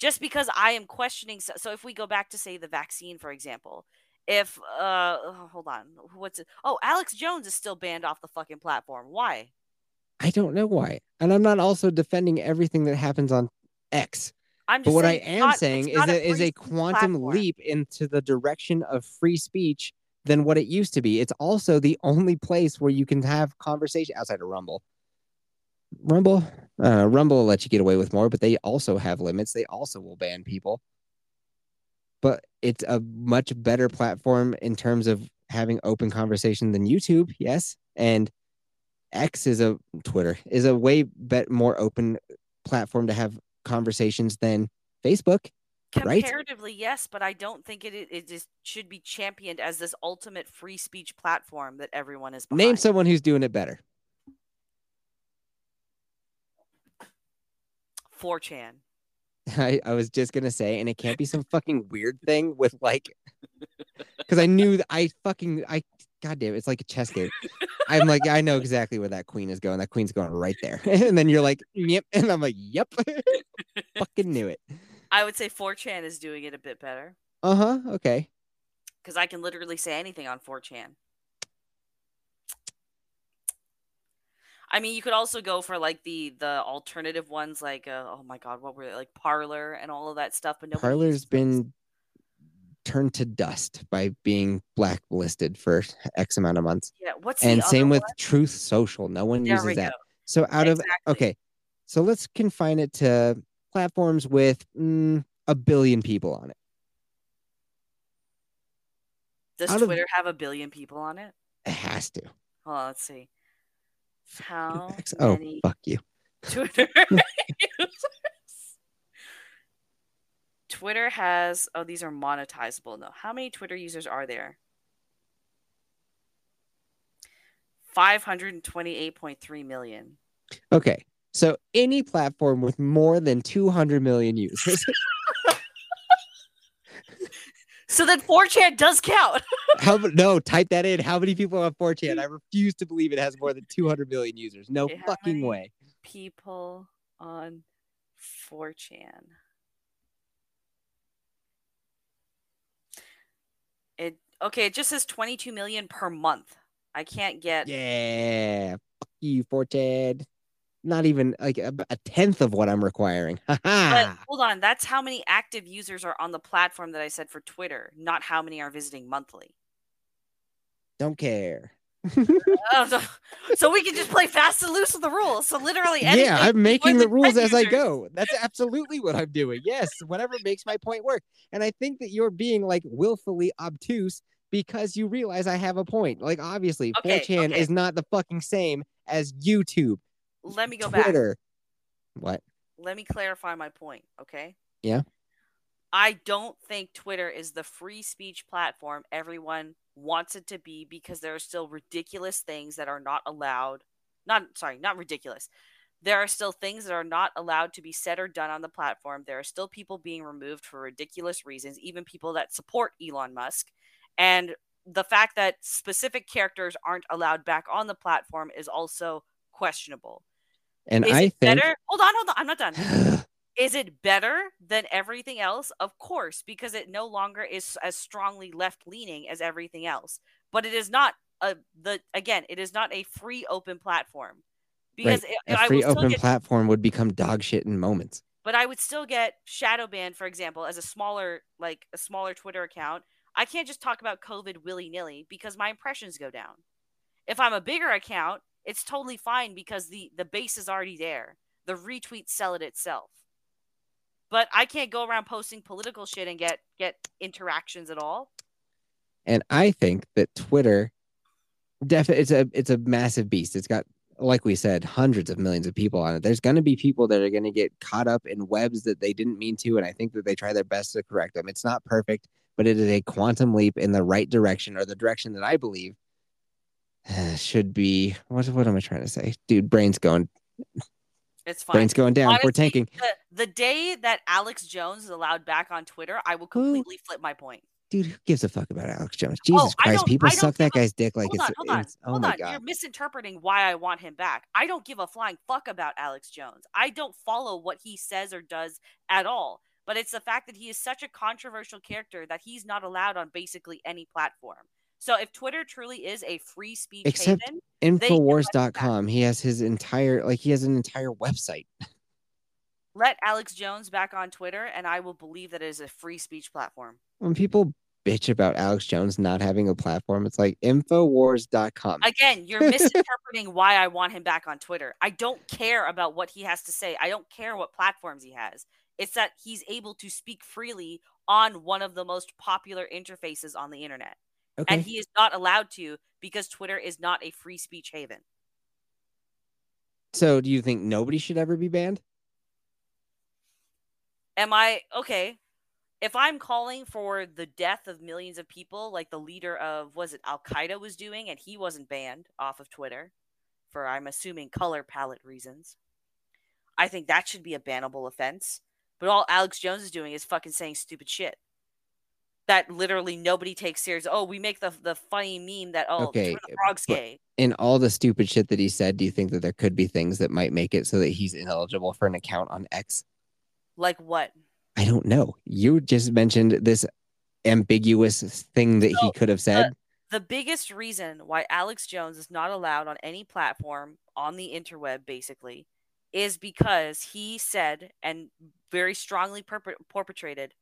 Speaker 1: Just because I am questioning, so, so if we go back to say the vaccine, for example, if uh, oh, hold on, what's it? Oh, Alex Jones is still banned off the fucking platform. Why?
Speaker 2: I don't know why. And I'm not also defending everything that happens on X.
Speaker 1: I'm
Speaker 2: But what I am
Speaker 1: not-
Speaker 2: saying is that is a quantum
Speaker 1: platform.
Speaker 2: leap into the direction of free speech than what it used to be. It's also the only place where you can have conversation outside of Rumble. Rumble, uh, Rumble will let you get away with more, but they also have limits. They also will ban people. But it's a much better platform in terms of having open conversation than YouTube, yes, and X is a Twitter is a way bet more open platform to have conversations than Facebook.
Speaker 1: Comparatively,
Speaker 2: right?
Speaker 1: yes, but I don't think it it just should be championed as this ultimate free speech platform that everyone is. Behind.
Speaker 2: Name someone who's doing it better.
Speaker 1: 4chan.
Speaker 2: I, I was just gonna say, and it can't be some fucking weird thing with like, because I knew that I fucking I goddamn, it's like a chess game. I'm like, I know exactly where that queen is going. That queen's going right there, and then you're like, yep, and I'm like, yep, fucking knew it.
Speaker 1: I would say 4chan is doing it a bit better.
Speaker 2: Uh huh. Okay.
Speaker 1: Because I can literally say anything on 4chan. I mean, you could also go for like the the alternative ones, like uh, oh my god, what were they like Parler and all of that stuff. But no,
Speaker 2: Parler's been turned to dust by being blacklisted for X amount of months.
Speaker 1: Yeah, what's
Speaker 2: and same with
Speaker 1: one?
Speaker 2: Truth Social. No one
Speaker 1: There
Speaker 2: uses that. So out
Speaker 1: Exactly.
Speaker 2: of okay, so let's confine it to platforms with mm, a billion people on it.
Speaker 1: Does
Speaker 2: out of-
Speaker 1: Twitter have a billion people on it?
Speaker 2: It has to.
Speaker 1: Well, let's see. How
Speaker 2: Oh, fuck you.
Speaker 1: Twitter? Twitter has oh these are monetizable. No, how many Twitter users are there? Five hundred and twenty-eight point three million.
Speaker 2: Okay. So any platform with more than 200 million users.
Speaker 1: So then 4chan does count.
Speaker 2: How no, type that in. How many people on 4chan? I refuse to believe it has more than 200 million users. No
Speaker 1: Okay, how
Speaker 2: fucking way.
Speaker 1: People on 4chan. It okay, it just says 22 million per month. I can't get
Speaker 2: Yeah. Fuck you, 4chan. Not even like a, a tenth of what I'm requiring.
Speaker 1: But hold on, that's how many active users are on the platform that I said for Twitter, not how many are visiting monthly.
Speaker 2: Don't care.
Speaker 1: Oh, so, so we can just play fast and loose with the rules. So literally,
Speaker 2: Yeah, I'm making the rules
Speaker 1: 10
Speaker 2: as I go. That's absolutely what I'm doing. Yes, whatever makes my point work. And I think that you're being like willfully obtuse because you realize I have a point. Like obviously,
Speaker 1: Okay,
Speaker 2: 4chan
Speaker 1: okay.
Speaker 2: is not the fucking same as YouTube,
Speaker 1: Let me go back.
Speaker 2: What?
Speaker 1: Let me clarify my point, okay?
Speaker 2: Yeah.
Speaker 1: I don't think Twitter is the free speech platform everyone wants it to be because there are still ridiculous things that are not allowed. Not sorry, not ridiculous. There are still things that are not allowed to be said or done on the platform. There are still people being removed for ridiculous reasons, even people that support Elon Musk. And the fact that specific characters aren't allowed back on the platform is also questionable.
Speaker 2: And
Speaker 1: Is
Speaker 2: I think
Speaker 1: better? Hold on, hold on. I'm not done. Is it better than everything else? Of course, because it no longer is as strongly left leaning as everything else. But it is not a the again, it is not a free open platform. Because
Speaker 2: right.
Speaker 1: it,
Speaker 2: a free open
Speaker 1: get,
Speaker 2: platform would become dog shit in moments.
Speaker 1: but I would still get shadow banned, for example, as a smaller like a smaller Twitter account. I can't just talk about COVID willy nilly because my impressions go down. If I'm a bigger account, it's totally fine because the the base is already there. The retweets sell it itself. But I can't go around posting political shit and get get interactions at all.
Speaker 2: And I think that Twitter definitely it's a it's a massive beast. It's got like we said, hundreds of millions of people on it. There's going to be people that are going to get caught up in webs that they didn't mean to, and I think that they try their best to correct them. It's not perfect, but it is a quantum leap in the right direction, or the direction that I believe should be. What what am I trying to say, dude? Brain's going,
Speaker 1: It's fine.
Speaker 2: brain's going down. We're tanking,
Speaker 1: The, the day that Alex Jones is allowed back on Twitter, I will completely flip my point.
Speaker 2: dude. Who gives a fuck about Alex Jones? Oh, Jesus
Speaker 1: Oh,
Speaker 2: Christ, people suck that
Speaker 1: a-
Speaker 2: guy's dick like
Speaker 1: hold
Speaker 2: it's.
Speaker 1: on, hold on,
Speaker 2: it's- oh
Speaker 1: hold
Speaker 2: my
Speaker 1: on.
Speaker 2: god.
Speaker 1: You're misinterpreting why I want him back. I don't give a flying fuck about Alex Jones. I don't follow what he says or does at all. But it's the fact that he is such a controversial character that he's not allowed on basically any platform. So if Twitter truly is a free speech
Speaker 2: Except
Speaker 1: haven, they can let him back.
Speaker 2: Infowars.com. He has his entire like he has an entire website.
Speaker 1: let Alex Jones back on Twitter, and I will believe that it is a free speech platform.
Speaker 2: When people bitch about Alex Jones not having a platform, it's like Infowars.com.
Speaker 1: Again, you're misinterpreting why I want him back on Twitter. I don't care about what he has to say. I don't care what platforms he has. It's that he's able to speak freely on one of the most popular interfaces on the internet. Okay. And he is not allowed to because Twitter is not a free speech haven.
Speaker 2: So, do you think nobody should ever be banned?
Speaker 1: Am I okay? If I'm calling for the death of millions of people, like the leader of was it Al Qaeda was doing, and he wasn't banned off of Twitter for I'm assuming color palette reasons, I think that should be a bannable offense. But all Alex Jones is doing is fucking saying stupid shit that literally nobody takes serious. Oh, we make the the funny meme that oh, okay, the frog's gay.
Speaker 2: In all the stupid shit that he said, do you think that there could be things that might make it so that he's ineligible for an account on X?
Speaker 1: Like what?
Speaker 2: I don't know. You just mentioned this ambiguous thing that so, he could have said.
Speaker 1: The, the biggest reason why Alex Jones is not allowed on any platform on the interweb, basically, is because he said and very strongly perpetrated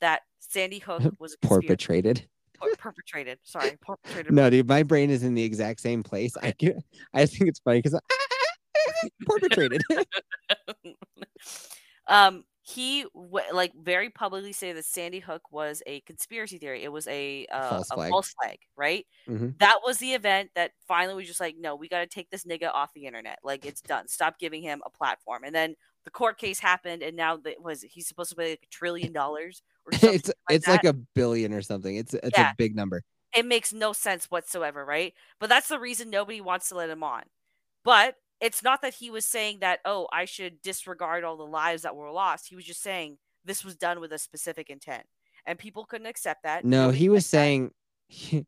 Speaker 1: that Sandy Hook was
Speaker 2: perpetrated.
Speaker 1: perpetrated. Sorry, perpetrated.
Speaker 2: no, dude, my brain is in the exact same place. I I think it's funny because perpetrated.
Speaker 1: um, he w- like very publicly say that Sandy Hook was a conspiracy theory. It was a, uh, false, flag. false flag, right? Mm-hmm. That was the event that finally was just like, no, we got to take this nigga off the internet. Like it's done. Stop giving him a platform. And then the court case happened, and now that was he's supposed to pay like a trillion dollars or something.
Speaker 2: it's like it's that. like a billion or something. It's it's yeah. a big number.
Speaker 1: It makes no sense whatsoever, right? But that's the reason nobody wants to let him on. But it's not that he was saying that, oh, I should disregard all the lives that were lost. He was just saying this was done with a specific intent. And people couldn't accept that.
Speaker 2: No, Nobody he was saying he,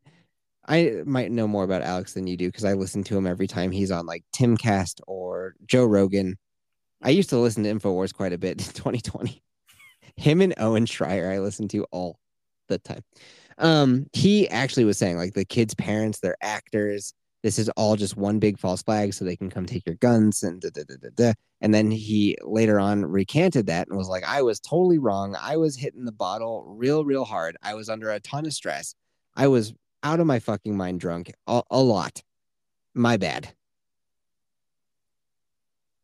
Speaker 2: I might know more about Alex than you do because I listen to him every time he's on like Timcast or Joe Rogan. I used to listen to InfoWars quite a bit in 2020. Him and Owen Shroyer, I listened to all the time. Um, he actually was saying like the kids' parents, they're actors this is all just one big false flag so they can come take your guns and da, da, da, da, da. and then he later on recanted that and was like i was totally wrong i was hitting the bottle real real hard i was under a ton of stress i was out of my fucking mind drunk a, a lot my bad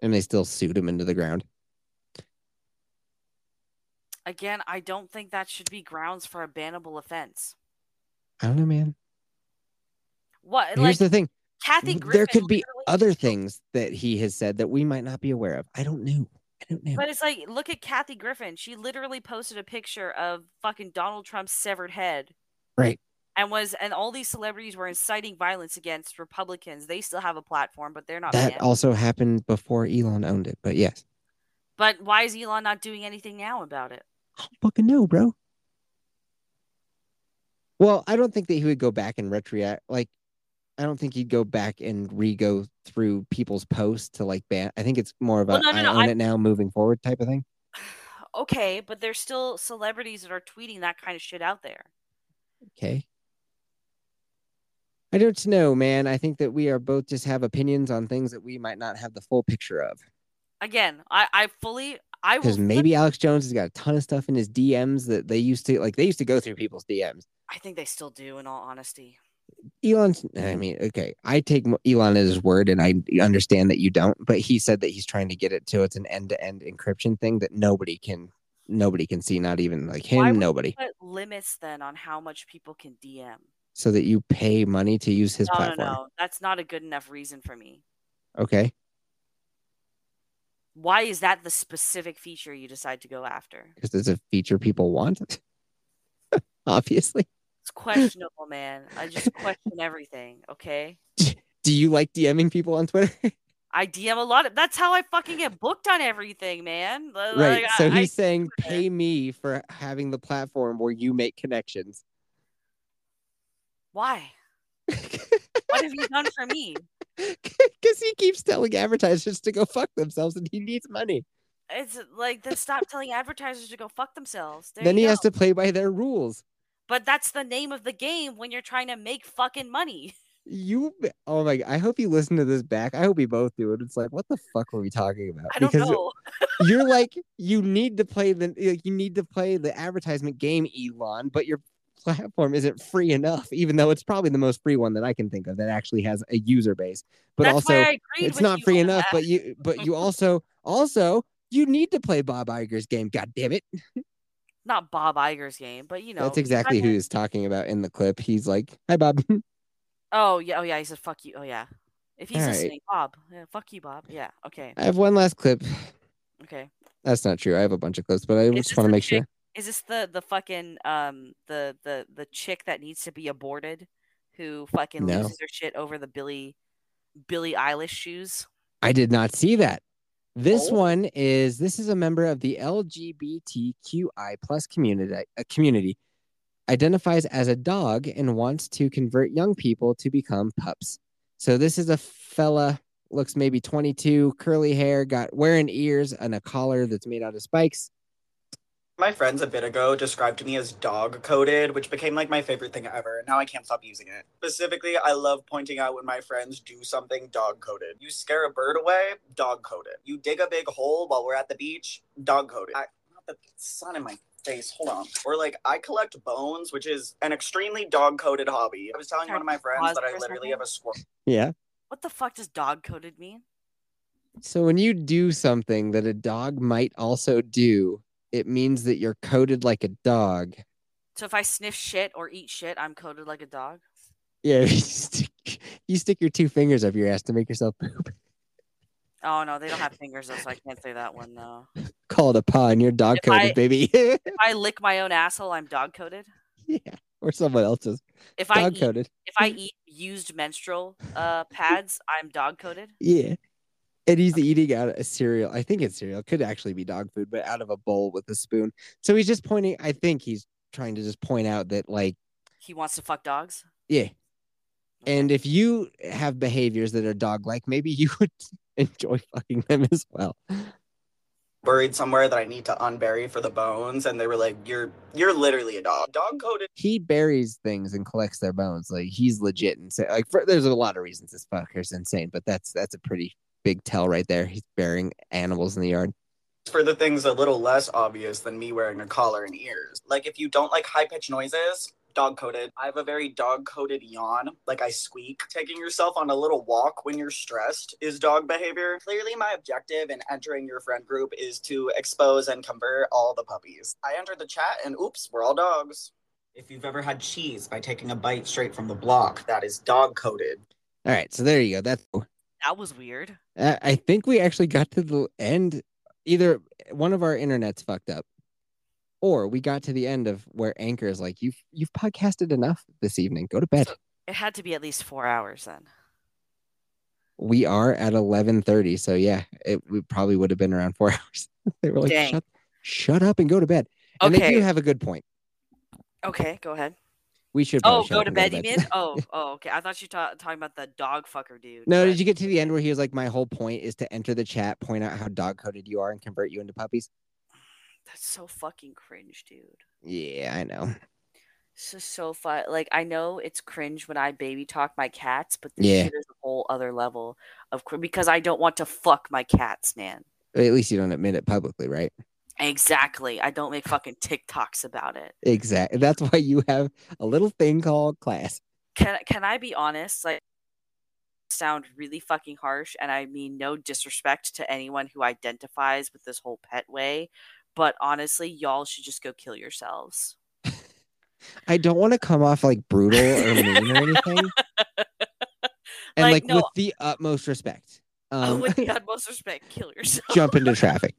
Speaker 2: and they still sued him into the ground
Speaker 1: again i don't think that should be grounds for a bannable offense
Speaker 2: i don't know man
Speaker 1: what?
Speaker 2: Here's like, the thing.
Speaker 1: Kathy Griffin
Speaker 2: there could be other things that he has said that we might not be aware of. I don't know. I don't know.
Speaker 1: But it's like, look at Kathy Griffin. She literally posted a picture of fucking Donald Trump's severed head.
Speaker 2: Right.
Speaker 1: And was and all these celebrities were inciting violence against Republicans. They still have a platform, but they're not.
Speaker 2: That banned. also happened before Elon owned it. But yes.
Speaker 1: But why is Elon not doing anything now about it?
Speaker 2: I don't fucking know, bro. Well, I don't think that he would go back and retract. Like I don't think he'd go back and re-go through people's posts to like ban. I think it's more of a well, no, no, no, I own I... it now, moving forward type of thing.
Speaker 1: Okay, but there's still celebrities that are tweeting that kind of shit out there.
Speaker 2: Okay. I don't know, man. I think that we are both just have opinions on things that we might not have the full picture of.
Speaker 1: Again, I, I fully I
Speaker 2: because maybe Alex Jones has got a ton of stuff in his DMs that they used to like. They used to go through people's DMs.
Speaker 1: I think they still do, in all honesty.
Speaker 2: Elon's, I mean, okay, I take Elon at his word and I understand that you don't, but he said that he's trying to get it to it's an end to end encryption thing that nobody can nobody can see, not even like him,
Speaker 1: Why
Speaker 2: nobody.
Speaker 1: put limits then on how much people can DM.
Speaker 2: So that you pay money to use his no, platform. No, no,
Speaker 1: that's not a good enough reason for me.
Speaker 2: Okay.
Speaker 1: Why is that the specific feature you decide to go after?
Speaker 2: Because it's a feature people want. Obviously.
Speaker 1: It's questionable, man. I just question everything. Okay.
Speaker 2: Do you like DMing people on Twitter?
Speaker 1: I DM a lot. Of, that's how I fucking get booked on everything, man.
Speaker 2: Like, right. so I, he's I, saying, pay me for having the platform where you make connections.
Speaker 1: Why? what have you done for me?
Speaker 2: Because he keeps telling advertisers to go fuck themselves and he needs money.
Speaker 1: It's like, then stop telling advertisers to go fuck themselves.
Speaker 2: There then he go. has to play by their rules.
Speaker 1: But that's the name of the game when you're trying to make fucking money.
Speaker 2: You, oh my! I hope you listen to this back. I hope we both do it. It's like, what the fuck were we talking about?
Speaker 1: I don't because know.
Speaker 2: you're like, you need to play the, like, you need to play the advertisement game, Elon, but your platform isn't free enough, even though it's probably the most free one that I can think of that actually has a user base. But
Speaker 1: That's
Speaker 2: also,
Speaker 1: it's
Speaker 2: not free enough.
Speaker 1: That.
Speaker 2: But you, but you also, also, you need to play Bob Iger's game. God damn it!
Speaker 1: not Bob Iger's game, but you know
Speaker 2: That's exactly who he's talking about in the clip. He's like, "Hi, Bob."
Speaker 1: Oh yeah, oh yeah. He said, "Fuck you." Oh yeah. If he's
Speaker 2: All right.
Speaker 1: listening, Bob. Yeah, fuck you, Bob. Yeah. Okay.
Speaker 2: I have one last clip.
Speaker 1: Okay.
Speaker 2: That's not true. I have a bunch of clips, but I
Speaker 1: Is
Speaker 2: just want to make sure.
Speaker 1: Is this the the fucking um the the the chick that needs to be aborted, who fucking
Speaker 2: No.
Speaker 1: loses her shit over the Billie Billie Eilish shoes?
Speaker 2: I did not see that. This
Speaker 1: Oh.
Speaker 2: one is this is a member of the LGBTQI plus community. A community identifies as a dog and wants to convert young people to become pups. So this is a fella looks maybe 22, curly hair, got wearing ears and a collar that's made out of spikes.
Speaker 7: My friends a bit ago described me as dog coded, which became like my favorite thing ever. Now I can't stop using it. Specifically, I love pointing out when my friends do something dog coded. You scare a bird away, dog coded. You dig a big hole while we're at the beach, dog coded. I, not the sun in my face. Hold on. Or like I collect bones, which is an extremely dog coded hobby. I was telling one of my friends that I literally
Speaker 1: second.
Speaker 7: have a squirrel.
Speaker 2: Yeah.
Speaker 1: What the fuck does dog coded mean?
Speaker 2: So when you do something that a dog might also do, it means that you're coded like a dog.
Speaker 1: So if I sniff shit or eat shit, I'm coded like a dog.
Speaker 2: Yeah, you stick, you stick your two fingers up your ass to make yourself poop.
Speaker 1: Oh no, they don't have fingers though, so I can't say that one though.
Speaker 2: Call it a paw and you're dog coded, baby.
Speaker 1: If I lick my own asshole, I'm dog coded.
Speaker 2: yeah. Or someone else's.
Speaker 1: If I
Speaker 2: Dog
Speaker 1: eat,
Speaker 2: coded.
Speaker 1: if I eat used menstrual uh pads, I'm dog coded.
Speaker 2: Yeah. And he's uh, eating out of a cereal. I think it's cereal. Could actually be dog food, but out of a bowl with a spoon. So he's just pointing. I think he's trying to just point out that, like,
Speaker 1: He wants to fuck dogs.
Speaker 2: yeah. And if you have behaviors that are dog like, maybe you would enjoy fucking them as well.
Speaker 7: Buried somewhere that I need to unbury for the bones, and they were like, "You're you're literally a dog, dog coded."
Speaker 2: He buries things and collects their bones. Like he's legit and say, like, for, there's a lot of reasons this fucker's insane, but that's that's a pretty big tell right there. He's burying animals in the yard.
Speaker 7: for the things a little less obvious than me wearing a collar and ears. Like if you don't like high pitched noises, dog coded. I have a very dog coded yawn, like I squeak. Taking yourself on a little walk when you're stressed is dog behavior. Clearly, my objective in entering your friend group is to expose and convert all the puppies. I entered the chat and oops, we're all dogs. If you've ever had cheese by taking a bite straight from the block, that is dog coded.
Speaker 2: All right, so there you go. That's
Speaker 1: That was weird.
Speaker 2: I think we actually got to the end. Either one of our internets fucked up, or we got to the end of where Anchor is like, "You've you've podcasted enough this evening. Go to bed."
Speaker 1: It had to be at least four hours then.
Speaker 2: We are at eleven thirty, so yeah, it we probably would have been around four hours. they were like,
Speaker 1: Dang.
Speaker 2: "Shut, shut up and go to bed." And they do have a good point.
Speaker 1: Okay, go ahead.
Speaker 2: We should.
Speaker 1: Oh, go to bed, you mean? Oh, oh, okay. I thought you were ta- talking about the dog fucker dude.
Speaker 2: no,
Speaker 1: but-
Speaker 2: did you get to the end where he was like, "My whole point is to enter the chat, point out how dog coded you are, and convert you into puppies."
Speaker 1: That's so fucking cringe, dude.
Speaker 2: Yeah, I know.
Speaker 1: This is so fun. Like I know it's cringe when I baby talk my cats, but this
Speaker 2: Yeah.
Speaker 1: shit is a whole other level of cr- because I don't want to fuck my cats, man.
Speaker 2: At least you don't admit it publicly, right?
Speaker 1: Exactly. I don't make fucking TikToks about it.
Speaker 2: Exactly. That's why you have a little thing called class.
Speaker 1: Can can I be honest? Like sound really fucking harsh and I mean no disrespect to anyone who identifies with this whole pet way, but honestly, y'all should just go kill yourselves.
Speaker 2: I don't want to come off like brutal or mean or anything. And
Speaker 1: Like,
Speaker 2: like,
Speaker 1: no.
Speaker 2: with the utmost respect.
Speaker 1: Oh,
Speaker 2: Um,
Speaker 1: with the utmost respect, kill yourself.
Speaker 2: jump into traffic.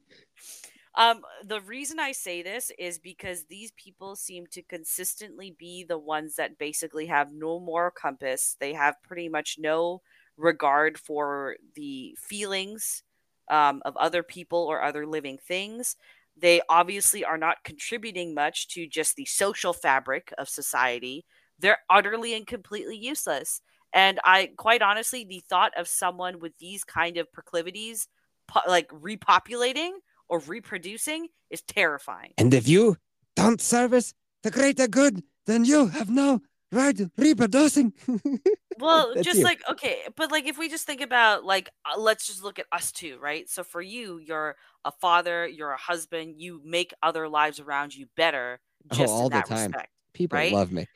Speaker 1: Um, the reason I say this is because these people seem to consistently be the ones that basically have no moral compass. They have pretty much no regard for the feelings um, of other people or other living things. They obviously are not contributing much to just the social fabric of society. They're utterly and completely useless. And I, quite honestly, the thought of someone with these kind of proclivities, po- like repopulating or reproducing, is terrifying.
Speaker 2: And if you don't service the greater good, then you have no right reproducing.
Speaker 1: Well, just
Speaker 2: you.
Speaker 1: like okay, but like if we just think about like uh, let's just look at us two, right? So for you, you're a father, you're a husband, you make other lives around you better
Speaker 2: Oh, all
Speaker 1: in
Speaker 2: the time.
Speaker 1: respect.
Speaker 2: People
Speaker 1: right?
Speaker 2: love me.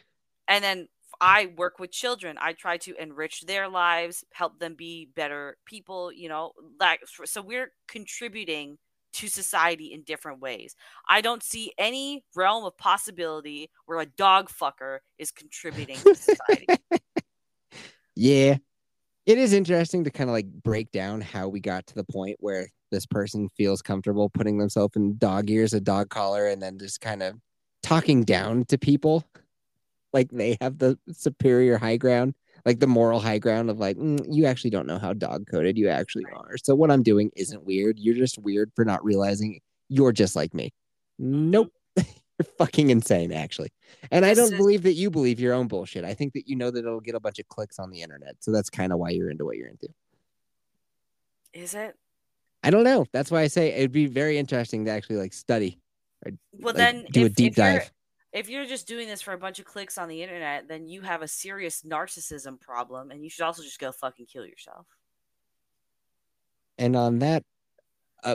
Speaker 1: And then I work with children. I try to enrich their lives, help them be better people, you know, like so we're contributing to society in different ways. I don't see any realm of possibility where a dog fucker is contributing to society.
Speaker 2: yeah. It is interesting to kind of like break down how we got to the point where this person feels comfortable putting themselves in dog ears, a dog collar, and then just kind of talking down to people like they have the superior high ground like the moral high ground of like mm, you actually don't know how dog coded you actually are. So what i'm doing isn't weird. You're just weird for not realizing you're just like me. Nope. You're fucking insane actually. And i don't believe that you believe your own bullshit. I think that you know that it'll get a bunch of clicks on the internet. So that's kind of why you're into what you're into.
Speaker 1: Is it?
Speaker 2: I don't know. That's why i say it'd be very interesting to actually like study or
Speaker 1: well
Speaker 2: like,
Speaker 1: then
Speaker 2: do
Speaker 1: if,
Speaker 2: a deep dive
Speaker 1: if you're just doing this for a bunch of clicks on the internet, then you have a serious narcissism problem, and you should also just go fucking kill yourself.
Speaker 2: and on that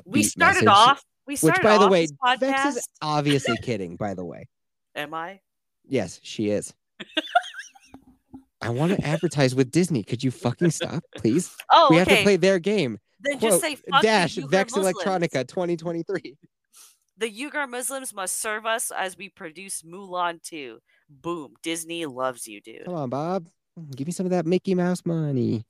Speaker 1: We started
Speaker 2: message-
Speaker 1: off. We
Speaker 2: which
Speaker 1: started
Speaker 2: by the way
Speaker 1: this podcast.
Speaker 2: vex is obviously kidding by the way
Speaker 1: Am I?
Speaker 2: Yes, she is. I want to advertise with Disney. Could you fucking stop, please?
Speaker 1: Oh,
Speaker 2: we have to play their game.
Speaker 1: Then just say
Speaker 2: dash Vex
Speaker 1: Muslims.
Speaker 2: Electronica 2023.
Speaker 1: The Uyghur Muslims must serve us as we produce Mulan 2. Boom. Disney loves you, dude.
Speaker 2: Come on, Bob. Give me some of that Mickey Mouse money.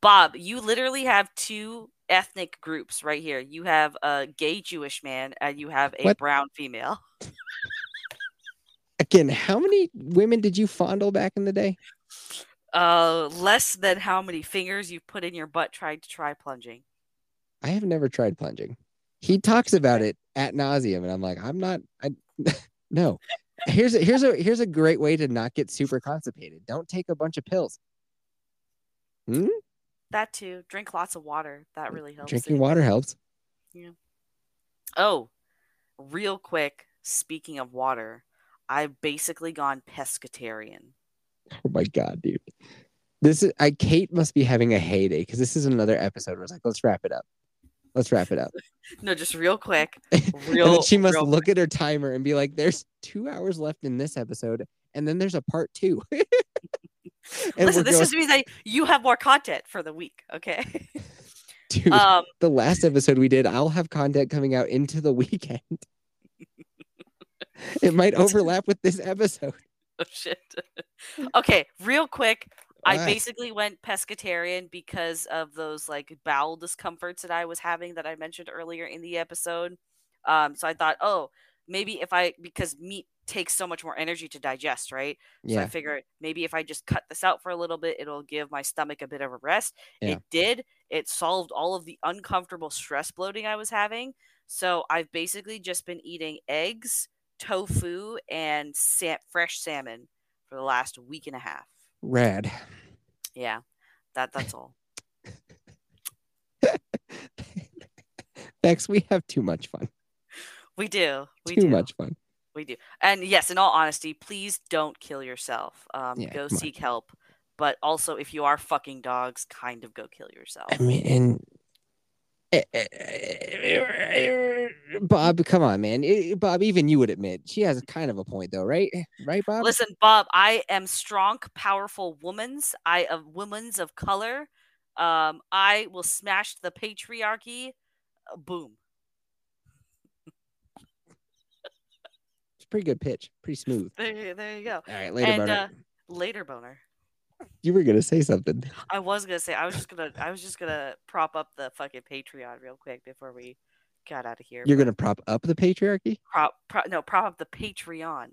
Speaker 1: Bob, you literally have two ethnic groups right here. You have a gay Jewish man and you have a
Speaker 2: What?
Speaker 1: brown female.
Speaker 2: Again, how many women did you fondle back in the day?
Speaker 1: Uh, less than how many fingers you put in your butt trying to try plunging.
Speaker 2: I have never tried plunging. He talks about it at nauseum, and I'm like, I'm not. I no. Here's a here's a here's a great way to not get super constipated. Don't take a bunch of pills. Hmm?
Speaker 1: That too. Drink lots of water. That really helps.
Speaker 2: Drinking water helps.
Speaker 1: Yeah. Oh, real quick. Speaking of water, I've basically gone pescatarian.
Speaker 2: Oh my god, dude. This is I Kate must be having a heyday because this is another episode where it's like, let's wrap it up. Let's wrap it up.
Speaker 1: No, just real quick.
Speaker 2: and
Speaker 1: Real.
Speaker 2: then she must look at her timer and be like, there's two hours left in this episode, and then there's a part two. and
Speaker 1: Listen, this
Speaker 2: going,
Speaker 1: just means that you have more content for the week. Okay.
Speaker 2: dude,
Speaker 1: um.
Speaker 2: the last episode we did, I'll have content coming out into the weekend. it might overlap with this episode.
Speaker 1: Oh shit. okay, real quick. I
Speaker 2: Alright.
Speaker 1: basically went pescatarian because of those like bowel discomforts that I was having that I mentioned earlier in the episode. Um, so I thought, oh, maybe if I because meat takes so much more energy to digest, right? Yeah. So I figured maybe if I just cut this out for a little bit, it'll give my stomach a bit of a rest.
Speaker 2: Yeah.
Speaker 1: It did. It solved all of the uncomfortable stress bloating I was having. So I've basically just been eating eggs, tofu, and sa- fresh salmon for the last week and a half.
Speaker 2: Rad.
Speaker 1: Yeah, that that's all.
Speaker 2: Bex, we have too much fun.
Speaker 1: We do. We
Speaker 2: too
Speaker 1: do.
Speaker 2: much fun.
Speaker 1: We do. And yes, in all honesty, please don't kill yourself. Um,
Speaker 2: Yeah,
Speaker 1: go
Speaker 2: come on.
Speaker 1: seek help. But also, if you are fucking dogs, kind of go kill yourself.
Speaker 2: I mean, and Bob, come on, man. Bob, even you would admit she has kind of a point, though, right? Right, Bob?
Speaker 1: Listen, Bob, I am strong, powerful woman's. I of women's of color. Um, I will smash the patriarchy. Uh, boom.
Speaker 2: It's pretty good pitch, pretty smooth.
Speaker 1: There, there you go.
Speaker 2: All right, later,
Speaker 1: and
Speaker 2: boner.
Speaker 1: uh, later boner.
Speaker 2: You were gonna say something.
Speaker 1: I was gonna say I was just gonna I was just gonna prop up the fucking Patreon real quick before we got out of here.
Speaker 2: You're gonna prop up the patriarchy?
Speaker 1: prop, prop no prop up the Patreon.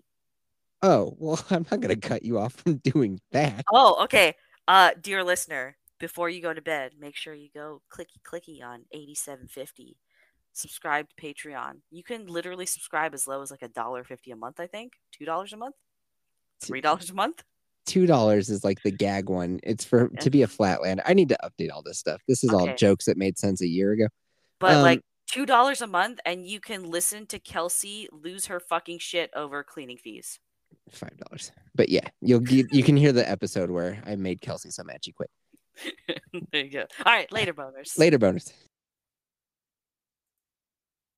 Speaker 2: Oh, well, I'm not gonna cut you off from doing that.
Speaker 1: Oh, okay. Uh, dear listener, before you go to bed, make sure you go clicky clicky on 8750. Subscribe to Patreon. You can literally subscribe as low as like a dollar fifty a month. I think two dollars a month, three dollars a month.
Speaker 2: Two dollars is like the gag one. It's for to be a flatland. I need to update all this stuff. This is all jokes that made sense a year ago.
Speaker 1: But
Speaker 2: Um,
Speaker 1: like two dollars a month, and you can listen to Kelsey lose her fucking shit over cleaning fees.
Speaker 2: five dollars. But yeah, you'll get, you can hear the episode where I made Kelsey so mad she quit.
Speaker 1: there you go. All right, later, boners.
Speaker 2: Later, bonus.